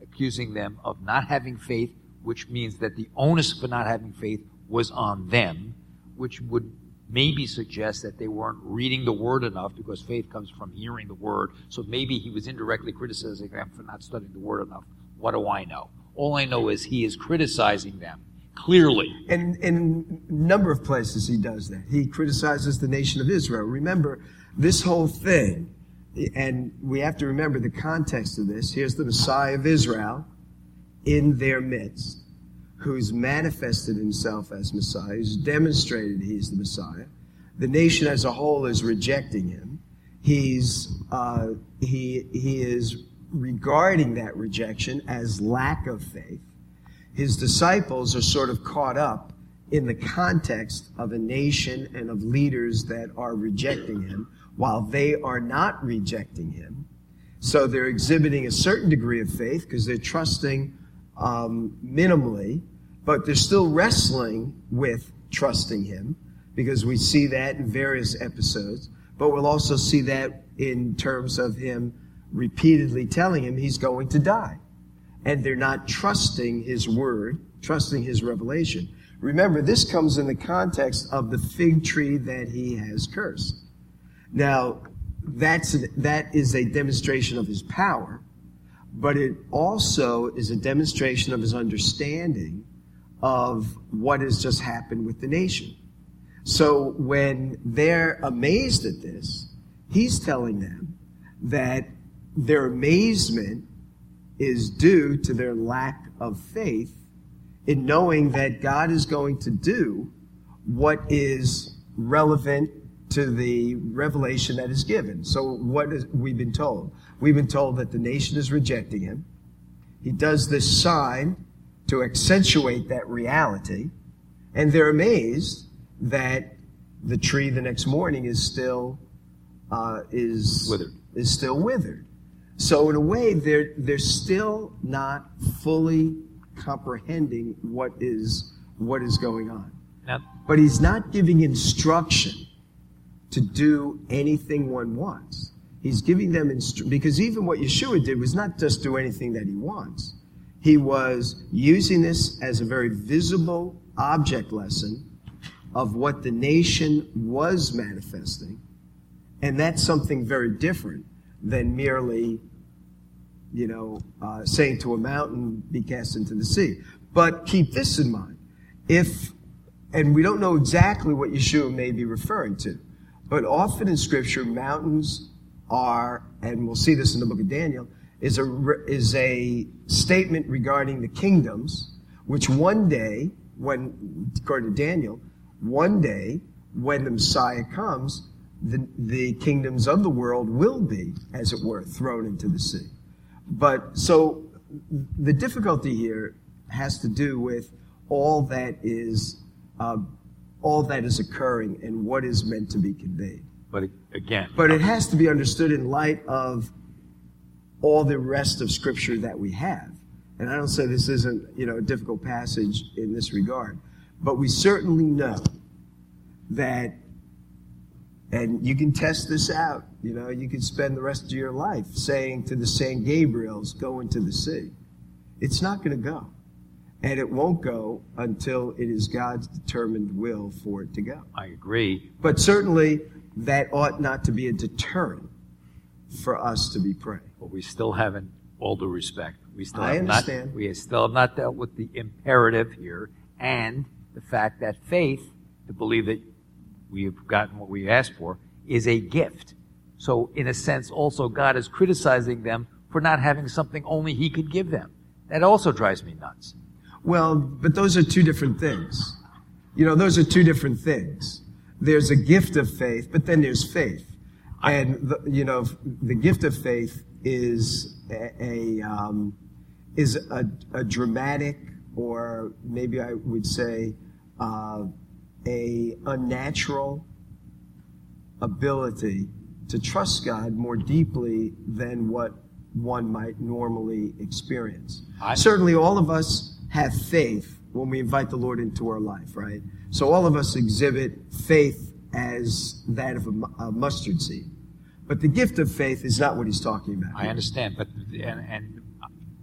accusing them of not having faith, which means that the onus for not having faith was on them, which would maybe suggests that they weren't reading the word enough because faith comes from hearing the word. So maybe he was indirectly criticizing them for not studying the word enough. What do I know? All I know is he is criticizing them clearly. And in a number of places he does that. He criticizes the nation of Israel. Remember, this whole thing, and we have to remember the context of this. Here's the Messiah of Israel in their midst, who's manifested himself as Messiah, who's demonstrated he's the Messiah. The nation as a whole is rejecting him. He's uh, he he is regarding that rejection as lack of faith his disciples are sort of caught up in the context of a nation and of leaders that are rejecting him while they are not rejecting him. So they're exhibiting a certain degree of faith because they're trusting um, minimally, but they're still wrestling with trusting him because we see that in various episodes. But we'll also see that in terms of him repeatedly telling him he's going to die and they're not trusting his word, trusting his revelation. Remember, this comes in the context of the fig tree that he has cursed. Now, that's that is a demonstration of his power, but it also is a demonstration of his understanding of what has just happened with the nation. So when they're amazed at this, he's telling them that their amazement is due to their lack of faith in knowing that God is going to do what is relevant to the revelation that is given. So what is we've been told? We've been told that the nation is rejecting him. He does this sign to accentuate that reality, and they're amazed that the tree the next morning is still uh, is Withered. is still withered. So in a way, they're they're still not fully comprehending what is what is going on. Now, But he's not giving instruction to do anything one wants. He's giving them instru- because even what Yeshua did was not just do anything that he wants. He was using this as a very visible object lesson of what the nation was manifesting. And that's something very different than merely, you know, uh, saying to a mountain, be cast into the sea. But keep this in mind. If, and we don't know exactly what Yeshua may be referring to, but often in Scripture, mountains are, and we'll see this in the book of Daniel, is a, is a statement regarding the kingdoms, which one day, when, according to Daniel, one day, when the Messiah comes, the, the kingdoms of the world will be, as it were, thrown into the sea. But so the difficulty here has to do with all that is uh, all that is occurring and what is meant to be conveyed. but again, But it has to be understood in light of all the rest of Scripture that we have. And I don't say this isn't you know a difficult passage in this regard, but we certainly know that, and you can test this out. You know, you can spend the rest of your life saying to the San Gabriels, "Go into the sea." It's not going to go, and it won't go until it is God's determined will for it to go. I agree. But certainly, that ought not to be a deterrent for us to be praying. But we still haven't, all due respect, We still I have understand. Not, we still have not dealt with the imperative here and the fact that faith, to believe that we have gotten what we asked for, is a gift. So, in a sense, also God is criticizing them for not having something only He could give them. That also drives me nuts. Well, but those are two different things. You know, those are two different things. There's a gift of faith, but then there's faith. And, the, you know, the gift of faith is a, a um, is a, a, dramatic, or maybe I would say, uh, a unnatural ability to trust God more deeply than what one might normally experience. I- Certainly, all of us have faith when we invite the Lord into our life, right? So all of us exhibit faith as that of a, a mustard seed. But the gift of faith is not what he's talking about. I understand, but and, and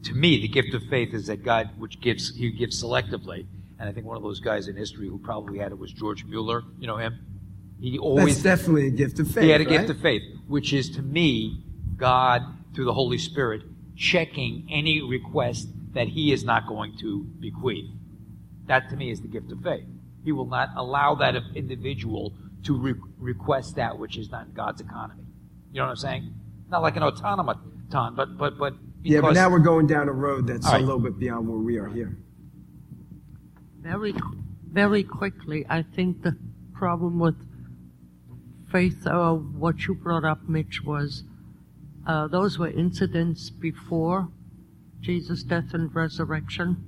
to me, the gift of faith is that God, which gives, He gives selectively. And I think one of those guys in history who probably had it was George Mueller. You know him. He That's always definitely a gift of faith. he had a right? gift of faith, which is to me God through the Holy Spirit checking any request that He is not going to bequeath. That to me is the gift of faith. He will not allow that individual to re- request that which is not in God's economy. You know what I'm saying? Not like an automaton, but but but Yeah, but now we're going down a road that's All right. a little bit beyond where we are here. Very, very quickly, I think the problem with faith, or what you brought up, Mitch, was uh, those were incidents before Jesus' death and resurrection,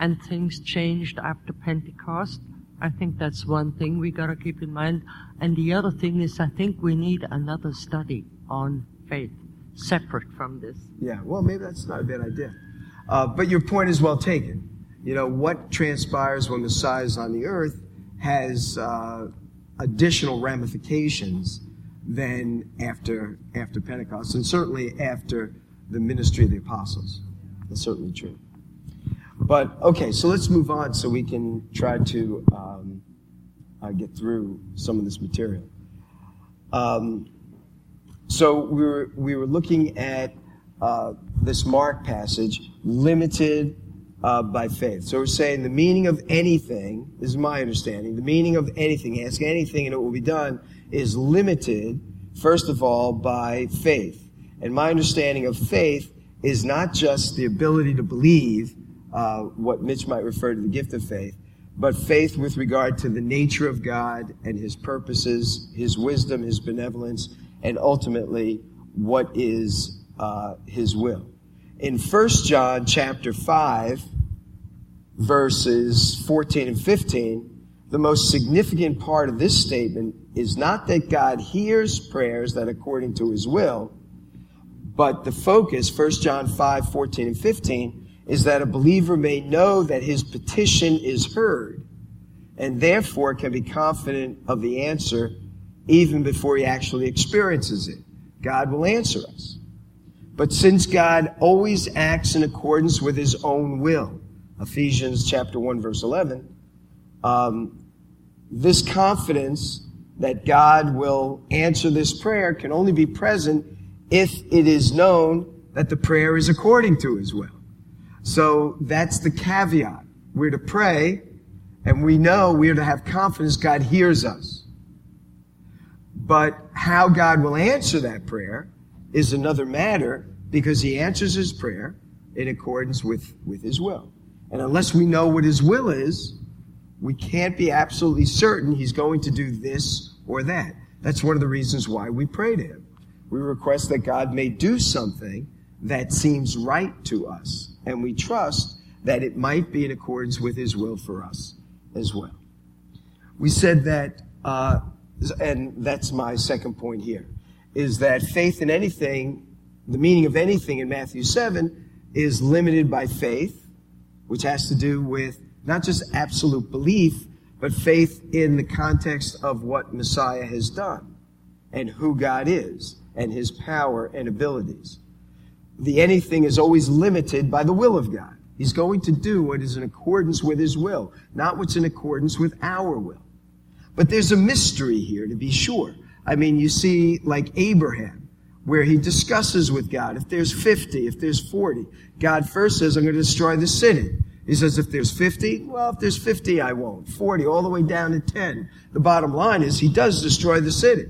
and things changed after Pentecost. I think that's one thing we got to keep in mind. And the other thing is, I think we need another study on faith, separate from this. Yeah, well, maybe that's not a bad idea. Uh, but your point is well taken. You know, what transpires when Messiah is on the earth has uh, additional ramifications than after, after Pentecost, and certainly after the ministry of the apostles. That's certainly true. But, okay, so let's move on so we can try to um, uh, get through some of this material. Um, so we were, we were looking at uh, this Mark passage, limited uh, by faith. So we're saying the meaning of anything, this is my understanding, the meaning of anything, ask anything and it will be done, is limited, first of all, by faith. And my understanding of faith is not just the ability to believe, uh, what Mitch might refer to the gift of faith, but faith with regard to the nature of God and His purposes, His wisdom, His benevolence, and ultimately what is uh, His will. In 1 John chapter 5, verses 14 and 15, the most significant part of this statement is not that God hears prayers that according to His will, but the focus, 1 John 5, 14 and 15, is that a believer may know that his petition is heard and therefore can be confident of the answer even before he actually experiences it. God will answer us. But since God always acts in accordance with his own will, Ephesians chapter 1 verse 11, um, this confidence that God will answer this prayer can only be present if it is known that the prayer is according to his will. So that's the caveat. We're to pray and we know we're to have confidence God hears us. But how God will answer that prayer is another matter because he answers his prayer in accordance with, with his will. And unless we know what his will is, we can't be absolutely certain he's going to do this or that. That's one of the reasons why we pray to him. We request that God may do something that seems right to us, and we trust that it might be in accordance with his will for us as well. We said that, uh, and that's my second point here, is that faith in anything, the meaning of anything in Matthew 7 is limited by faith, which has to do with not just absolute belief, but faith in the context of what Messiah has done and who God is and his power and abilities. The anything is always limited by the will of God. He's going to do what is in accordance with his will, not what's in accordance with our will. But there's a mystery here, to be sure. I mean, you see, like Abraham, where he discusses with God. If there's 50, if there's 40, God first says, I'm going to destroy the city. He says, if there's 50, well, if there's 50, I won't. 40, all the way down to 10. The bottom line is he does destroy the city.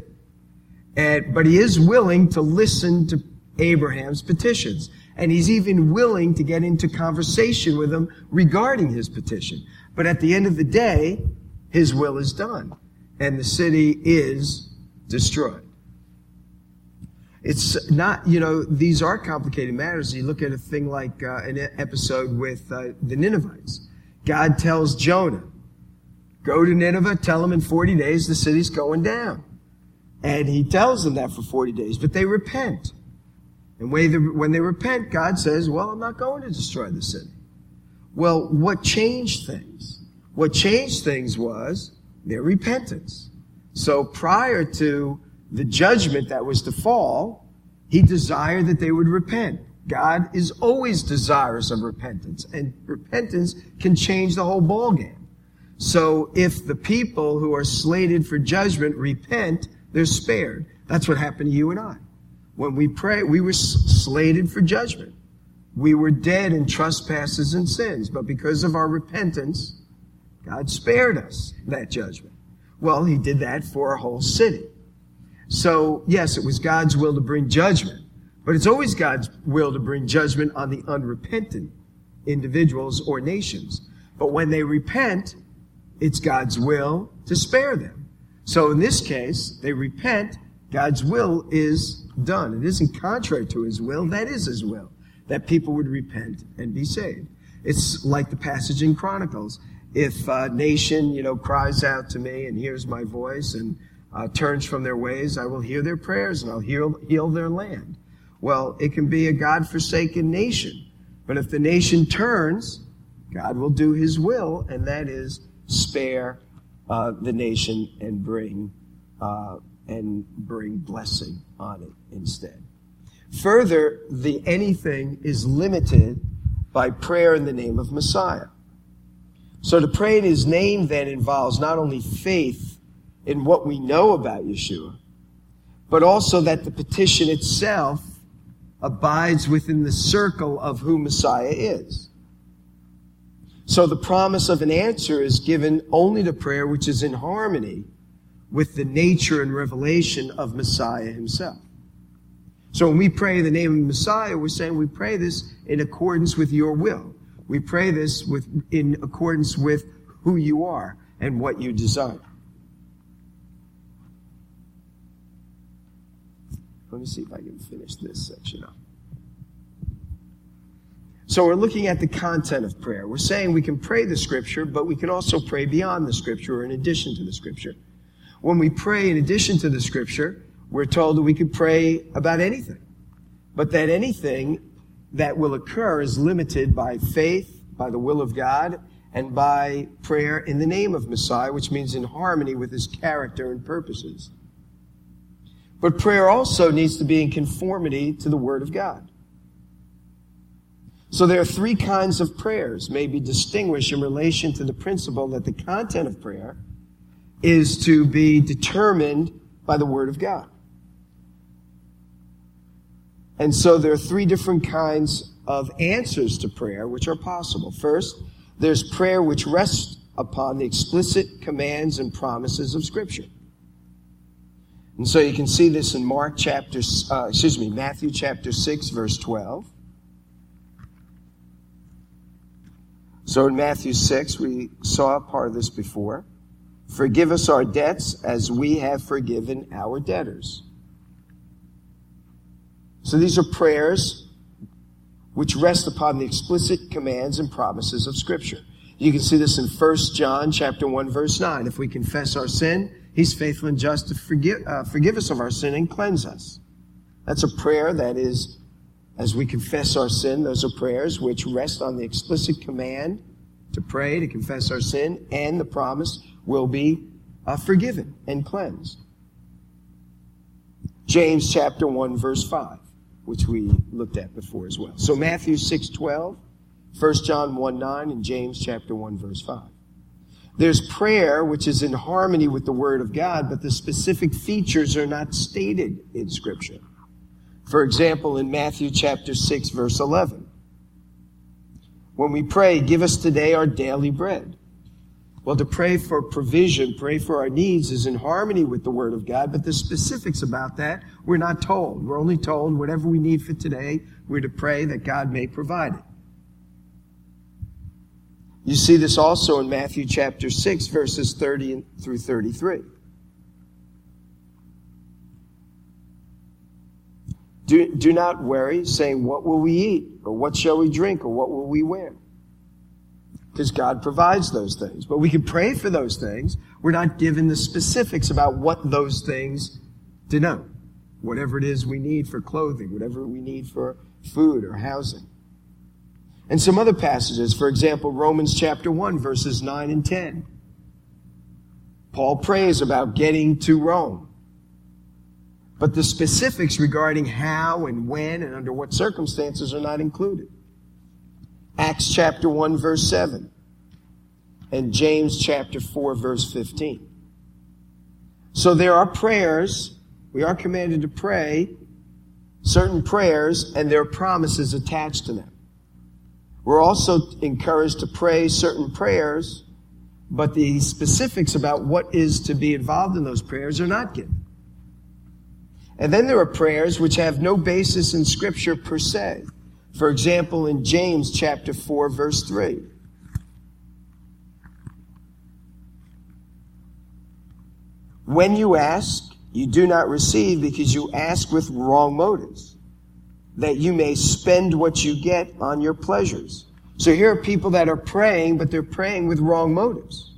And, but he is willing to listen to Abraham's petitions. And he's even willing to get into conversation with him regarding his petition. But at the end of the day, his will is done. And the city is destroyed. It's not, you know, these are complicated matters. You look at a thing like uh, an episode with uh, the Ninevites. God tells Jonah, go to Nineveh, tell them in 40 days the city's going down. And he tells them that for 40 days, but they repent. And when they repent, God says, well, I'm not going to destroy the city. Well, what changed things? What changed things was their repentance. So prior to the judgment that was to fall, he desired that they would repent. God is always desirous of repentance, and repentance can change the whole ballgame. So if the people who are slated for judgment repent, they're spared. That's what happened to you and I. When we pray, we were slated for judgment. We were dead in trespasses and sins, but because of our repentance, God spared us that judgment. Well, He did that for a whole city. So, yes, it was God's will to bring judgment, but it's always God's will to bring judgment on the unrepentant individuals or nations. But when they repent, it's God's will to spare them. So in this case, they repent. God's will is done. It isn't contrary to his will. That is his will. That people would repent and be saved. It's like the passage in Chronicles. If a nation, you know, cries out to me and hears my voice and uh, turns from their ways, I will hear their prayers and I'll heal, heal their land. Well, it can be a God-forsaken nation. But if the nation turns, God will do his will, and that is spare uh, the nation and bring uh, and bring blessing on it instead. Further, the anything is limited by prayer in the name of Messiah. So to pray in his name then involves not only faith in what we know about Yeshua, but also that the petition itself abides within the circle of who Messiah is. So the promise of an answer is given only to prayer which is in harmony with the nature and revelation of Messiah himself. So when we pray the name of Messiah, we're saying we pray this in accordance with your will. We pray this with, in accordance with who you are and what you desire. Let me see if I can finish this section up. So we're looking at the content of prayer. We're saying we can pray the scripture, but we can also pray beyond the scripture or in addition to the scripture. When we pray in addition to the scripture, we're told that we can pray about anything. But that anything that will occur is limited by faith, by the will of God, and by prayer in the name of Messiah, which means in harmony with his character and purposes. But prayer also needs to be in conformity to the Word of God. So there are three kinds of prayers, may be distinguished in relation to the principle that the content of prayer is to be determined by the Word of God. And so there are three different kinds of answers to prayer which are possible. First, there's prayer which rests upon the explicit commands and promises of Scripture. And so you can see this in Mark chapter, uh, excuse me, Matthew chapter 6, verse 12. So in Matthew 6, we saw part of this before. Forgive us our debts as we have forgiven our debtors. So these are prayers which rest upon the explicit commands and promises of Scripture. You can see this in 1 John chapter 1 verse 9. If we confess our sin, he's faithful and just to forgive, uh, forgive us of our sin and cleanse us. That's a prayer that is as we confess our sin, those are prayers which rest on the explicit command to pray, to confess our sin, and the promise will be uh, forgiven and cleansed. James chapter 1 verse 5, which we looked at before as well. So Matthew 6 12, 1 John 1 9, and James chapter 1 verse 5. There's prayer which is in harmony with the Word of God, but the specific features are not stated in Scripture. For example, in Matthew chapter 6, verse 11, when we pray, give us today our daily bread. Well, to pray for provision, pray for our needs is in harmony with the Word of God, but the specifics about that, we're not told. We're only told whatever we need for today, we're to pray that God may provide it. You see this also in Matthew chapter 6, verses 30 through 33. Do, do not worry, saying, What will we eat? Or what shall we drink? Or what will we wear? Because God provides those things. But we can pray for those things. We're not given the specifics about what those things denote. Whatever it is we need for clothing, whatever we need for food or housing. And some other passages, for example, Romans chapter 1, verses 9 and 10. Paul prays about getting to Rome. But the specifics regarding how and when and under what circumstances are not included. Acts chapter 1 verse 7 and James chapter 4 verse 15. So there are prayers, we are commanded to pray certain prayers and there are promises attached to them. We're also encouraged to pray certain prayers, but the specifics about what is to be involved in those prayers are not given. And then there are prayers which have no basis in scripture per se. For example, in James chapter 4 verse 3. When you ask, you do not receive because you ask with wrong motives, that you may spend what you get on your pleasures. So here are people that are praying, but they're praying with wrong motives.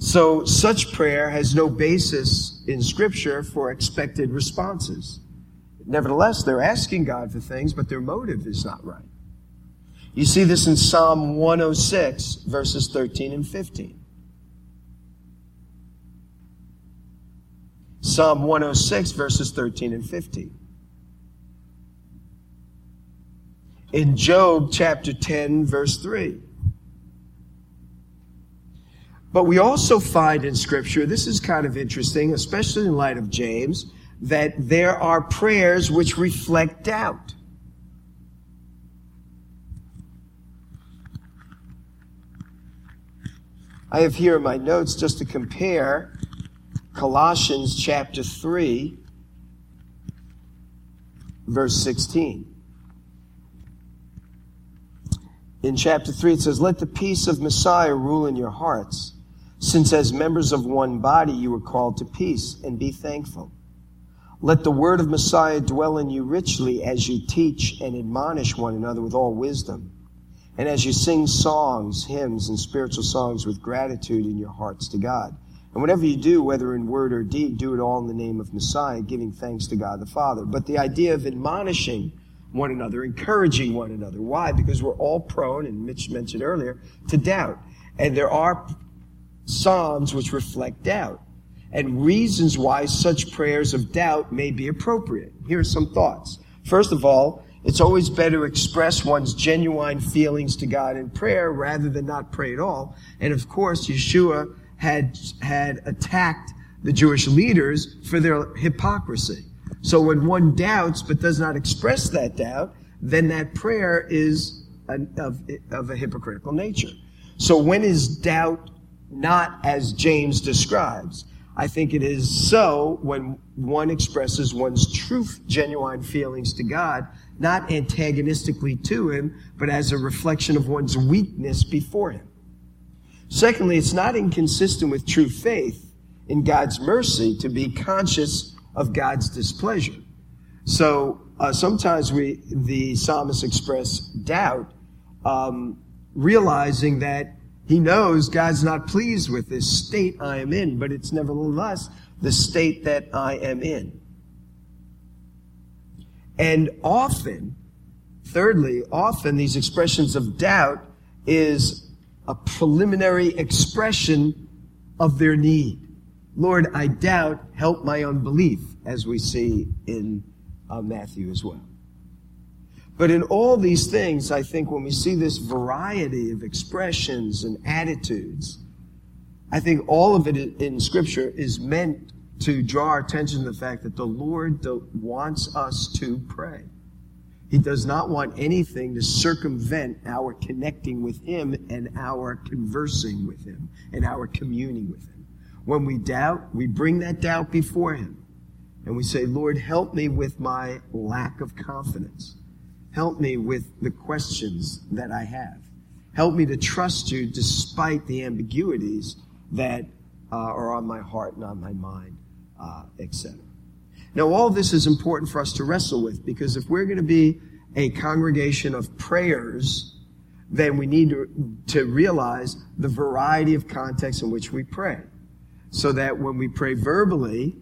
So such prayer has no basis in scripture for expected responses. Nevertheless, they're asking God for things, but their motive is not right. You see this in Psalm 106 verses 13 and 15. Psalm 106 verses 13 and 15. In Job chapter 10 verse 3. But we also find in Scripture, this is kind of interesting, especially in light of James, that there are prayers which reflect doubt. I have here in my notes just to compare Colossians chapter 3, verse 16. In chapter 3, it says, Let the peace of Messiah rule in your hearts since as members of one body you were called to peace, and be thankful. Let the word of Messiah dwell in you richly as you teach and admonish one another with all wisdom, and as you sing songs, hymns, and spiritual songs with gratitude in your hearts to God. And whatever you do, whether in word or deed, do it all in the name of Messiah, giving thanks to God the Father. But the idea of admonishing one another, encouraging one another. Why? Because we're all prone, and Mitch mentioned earlier, to doubt. And there are Psalms which reflect doubt and reasons why such prayers of doubt may be appropriate. Here are some thoughts. First of all, it's always better to express one's genuine feelings to God in prayer rather than not pray at all. And of course, Yeshua had, had attacked the Jewish leaders for their hypocrisy. So when one doubts but does not express that doubt, then that prayer is an, of, of a hypocritical nature. So when is doubt not as James describes. I think it is so when one expresses one's true, genuine feelings to God, not antagonistically to Him, but as a reflection of one's weakness before Him. Secondly, it's not inconsistent with true faith in God's mercy to be conscious of God's displeasure. So uh, sometimes we, the psalmists express doubt, um, realizing that he knows God's not pleased with this state I am in, but it's nevertheless the state that I am in. And often, thirdly, often these expressions of doubt is a preliminary expression of their need. Lord, I doubt, help my unbelief, as we see in uh, Matthew as well. But in all these things, I think when we see this variety of expressions and attitudes, I think all of it in Scripture is meant to draw our attention to the fact that the Lord wants us to pray. He does not want anything to circumvent our connecting with Him and our conversing with Him and our communing with Him. When we doubt, we bring that doubt before Him and we say, Lord, help me with my lack of confidence. Help me with the questions that I have. Help me to trust you despite the ambiguities that uh, are on my heart and on my mind, uh, etc. Now, all this is important for us to wrestle with because if we're going to be a congregation of prayers, then we need to, to realize the variety of contexts in which we pray. So that when we pray verbally,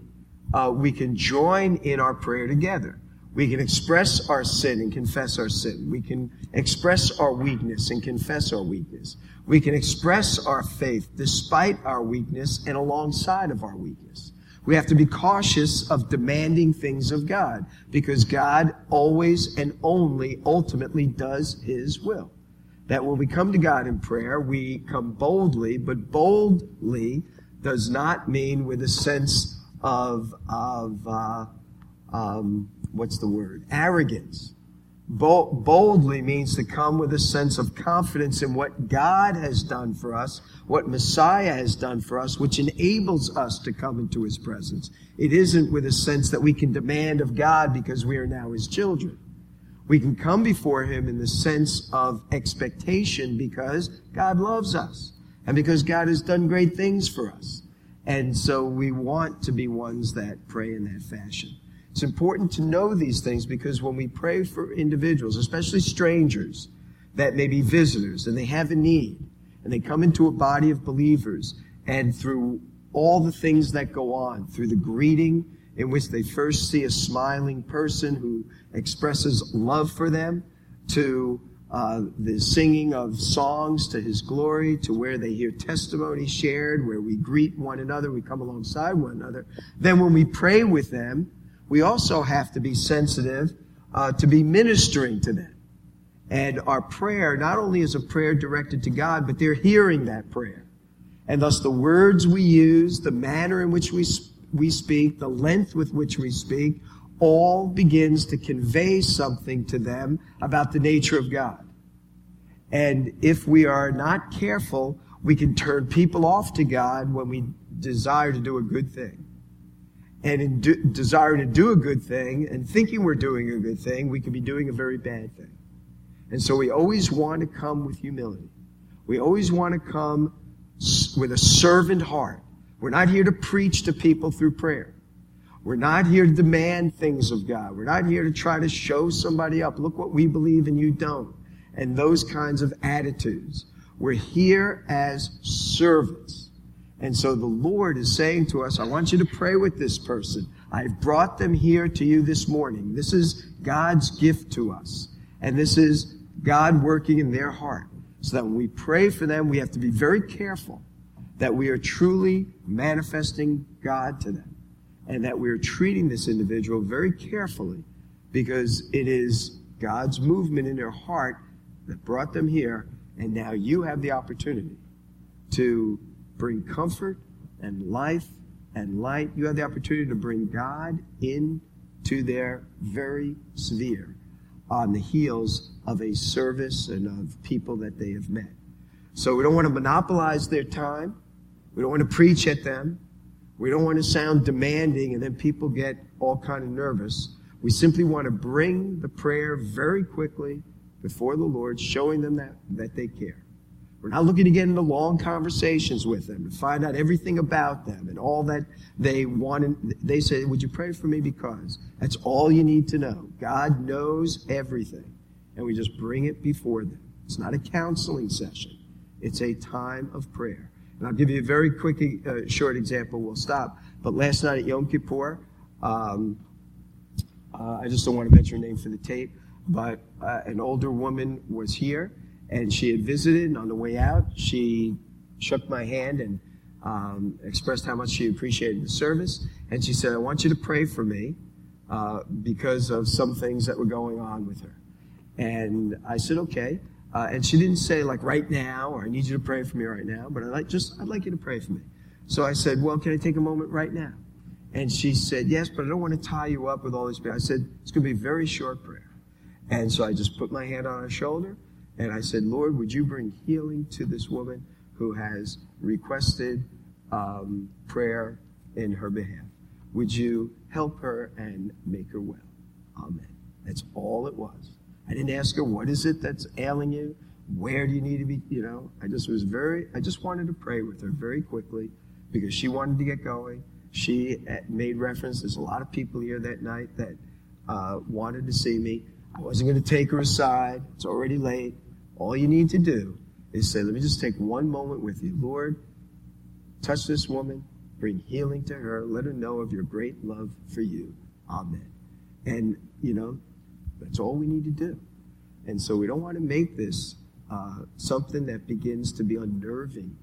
uh, we can join in our prayer together. We can express our sin and confess our sin. We can express our weakness and confess our weakness. We can express our faith despite our weakness and alongside of our weakness. We have to be cautious of demanding things of God because God always and only ultimately does His will. That when we come to God in prayer, we come boldly, but boldly does not mean with a sense of, of uh, um, what's the word? Arrogance. boldly means to come with a sense of confidence in what God has done for us, what Messiah has done for us, which enables us to come into His presence. It isn't with a sense that we can demand of God because we are now His children. We can come before Him in the sense of expectation because God loves us and because God has done great things for us. And so we want to be ones that pray in that fashion. It's important to know these things because when we pray for individuals, especially strangers that may be visitors and they have a need and they come into a body of believers and through all the things that go on, through the greeting in which they first see a smiling person who expresses love for them, to uh, the singing of songs to his glory, to where they hear testimony shared, where we greet one another, we come alongside one another. Then when we pray with them, we also have to be sensitive uh, to be ministering to them. And our prayer not only is a prayer directed to God, but they're hearing that prayer. And thus the words we use, the manner in which we, we speak, the length with which we speak, all begins to convey something to them about the nature of God. And if we are not careful, we can turn people off to God when we desire to do a good thing and in do, desiring to do a good thing and thinking we're doing a good thing, we could be doing a very bad thing. And so we always want to come with humility. We always want to come with a servant heart. We're not here to preach to people through prayer. We're not here to demand things of God. We're not here to try to show somebody up. Look what we believe and you don't. And those kinds of attitudes. We're here as servants. And so the Lord is saying to us, I want you to pray with this person. I've brought them here to you this morning. This is God's gift to us. And this is God working in their heart. So that when we pray for them, we have to be very careful that we are truly manifesting God to them. And that we are treating this individual very carefully because it is God's movement in their heart that brought them here. And now you have the opportunity to bring comfort and life and light. You have the opportunity to bring God into their very sphere on the heels of a service and of people that they have met. So we don't want to monopolize their time. We don't want to preach at them. We don't want to sound demanding and then people get all kind of nervous. We simply want to bring the prayer very quickly before the Lord, showing them that, that they care. We're not looking to get into long conversations with them to find out everything about them and all that they want. And they say, Would you pray for me? Because that's all you need to know. God knows everything. And we just bring it before them. It's not a counseling session, it's a time of prayer. And I'll give you a very quick, uh, short example. We'll stop. But last night at Yom Kippur, um, uh, I just don't want to mention her name for the tape, but uh, an older woman was here and she had visited, and on the way out, she shook my hand and um, expressed how much she appreciated the service. And she said, I want you to pray for me uh, because of some things that were going on with her. And I said, okay. Uh, and she didn't say like right now, or I need you to pray for me right now, but I like just I'd like you to pray for me. So I said, well, can I take a moment right now? And she said, Yes, but I don't want to tie you up with all this. I said, It's going to be a very short prayer. And so I just put my hand on her shoulder and I said, Lord, would you bring healing to this woman who has requested um, prayer in her behalf? Would you help her and make her well? Amen. That's all it was. I didn't ask her, what is it that's ailing you? Where do you need to be? You know, I just was very, I just wanted to pray with her very quickly because she wanted to get going. She made reference, there's a lot of people here that night that uh, wanted to see me. I wasn't going to take her aside. It's already late. All you need to do is say, let me just take one moment with you. Lord, touch this woman, bring healing to her, let her know of your great love for you. Amen. And, you know, that's all we need to do. And so we don't want to make this uh, something that begins to be unnerving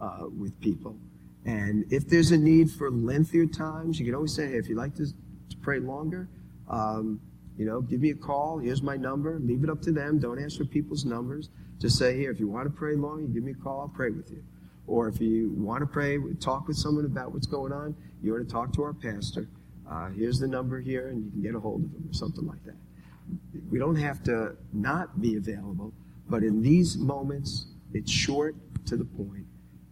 uh, with people. And if there's a need for lengthier times, you can always say, hey, if you'd like to, to pray longer, um, you know, give me a call. Here's my number. Leave it up to them. Don't for people's numbers. Just say, here, if you want to pray long, you give me a call. I'll pray with you. Or if you want to pray, talk with someone about what's going on, you want to talk to our pastor. Uh, here's the number here, and you can get a hold of him or something like that. We don't have to not be available, but in these moments, it's short to the point,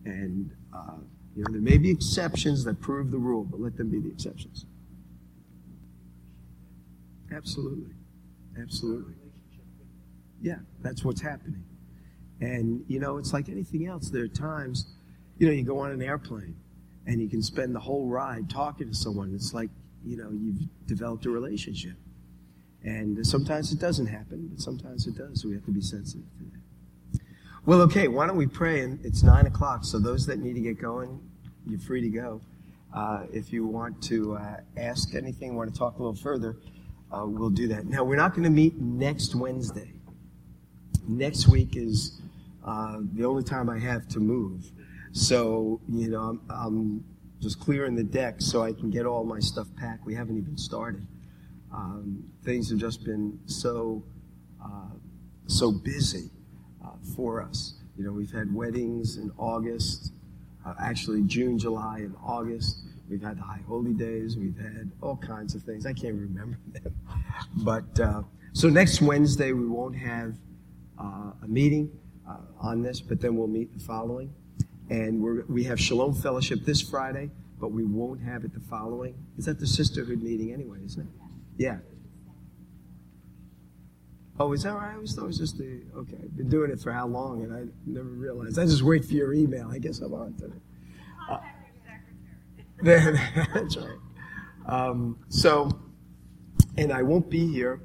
and uh, you know there may be exceptions that prove the rule, but let them be the exceptions. Absolutely, absolutely. Yeah, that's what's happening. And you know, it's like anything else. There are times, you know, you go on an airplane and you can spend the whole ride talking to someone. It's like you know you've developed a relationship. And sometimes it doesn't happen, but sometimes it does. So we have to be sensitive to that. Well, okay, why don't we pray? And it's nine o'clock, so those that need to get going, you're free to go. Uh, if you want to uh, ask anything, want to talk a little further, uh, we'll do that. Now, we're not going to meet next Wednesday. Next week is uh, the only time I have to move. So, you know, I'm, I'm just clearing the deck so I can get all my stuff packed. We haven't even started. Um, things have just been so uh, so busy uh, for us. You know, we've had weddings in August, uh, actually June, July, and August. We've had the high holy days. We've had all kinds of things. I can't remember them. But uh, so next Wednesday we won't have uh, a meeting uh, on this, but then we'll meet the following. And we we have Shalom Fellowship this Friday, but we won't have it the following. Is that the sisterhood meeting anyway, isn't it? Yeah. Oh, is that right? I always thought it was just the, okay, I've been doing it for how long and I never realized. I just wait for your email. I guess I'm on to it. That's right. Um, so, and I won't be here.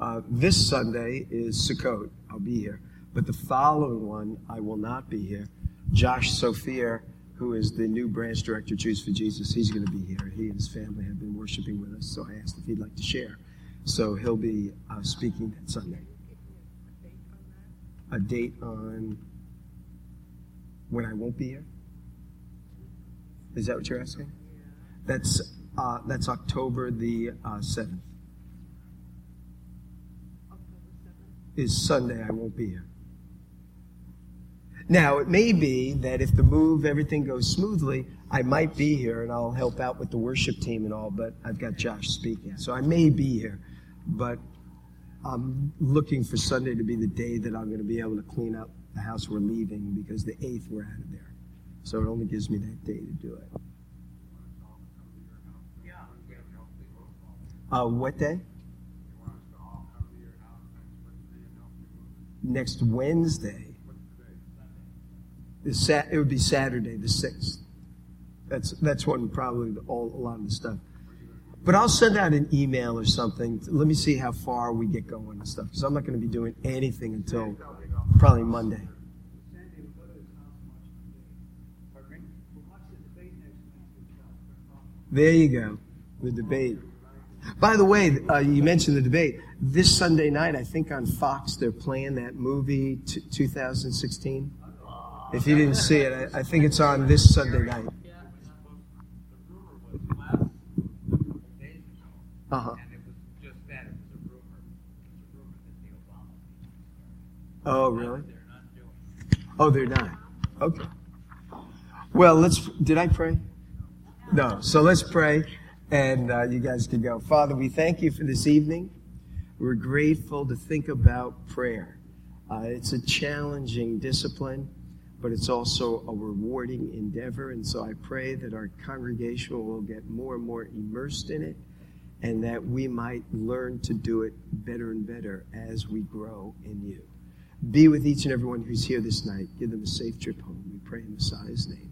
Uh, this Sunday is Sukkot. I'll be here. But the following one, I will not be here. Josh Sophia who is the new branch director Jews for Jesus. He's going to be here. He and his family have been worshiping with us, so I asked if he'd like to share. So he'll be uh, speaking that Sunday. A date on when I won't be here? Is that what you're asking? That's uh, that's October the uh, seventh. Is Sunday I won't be here. Now, it may be that if the move, everything goes smoothly, I might be here and I'll help out with the worship team and all, but I've got Josh speaking. So I may be here, but I'm looking for Sunday to be the day that I'm going to be able to clean up the house we're leaving because the 8th we're out of there. So it only gives me that day to do it. Uh, what day? Next Wednesday it would be Saturday the 6th. That's, that's when probably all, a lot of the stuff. But I'll send out an email or something. Let me see how far we get going and stuff. Because I'm not going to be doing anything until probably Monday. There you go. The debate. By the way, uh, you mentioned the debate. This Sunday night, I think on Fox, they're playing that movie, t- 2016. If you didn't see it, I, I think it's on this Sunday night. Uh huh. Oh, really? Oh, they're not. Okay. Well, let's. Did I pray? No. So let's pray, and uh, you guys can go. Father, we thank you for this evening. We're grateful to think about prayer. Uh, it's a challenging discipline, but it's also a rewarding endeavor. And so I pray that our congregation will get more and more immersed in it and that we might learn to do it better and better as we grow in you. Be with each and everyone who's here this night. Give them a safe trip home. We pray in Messiah's name.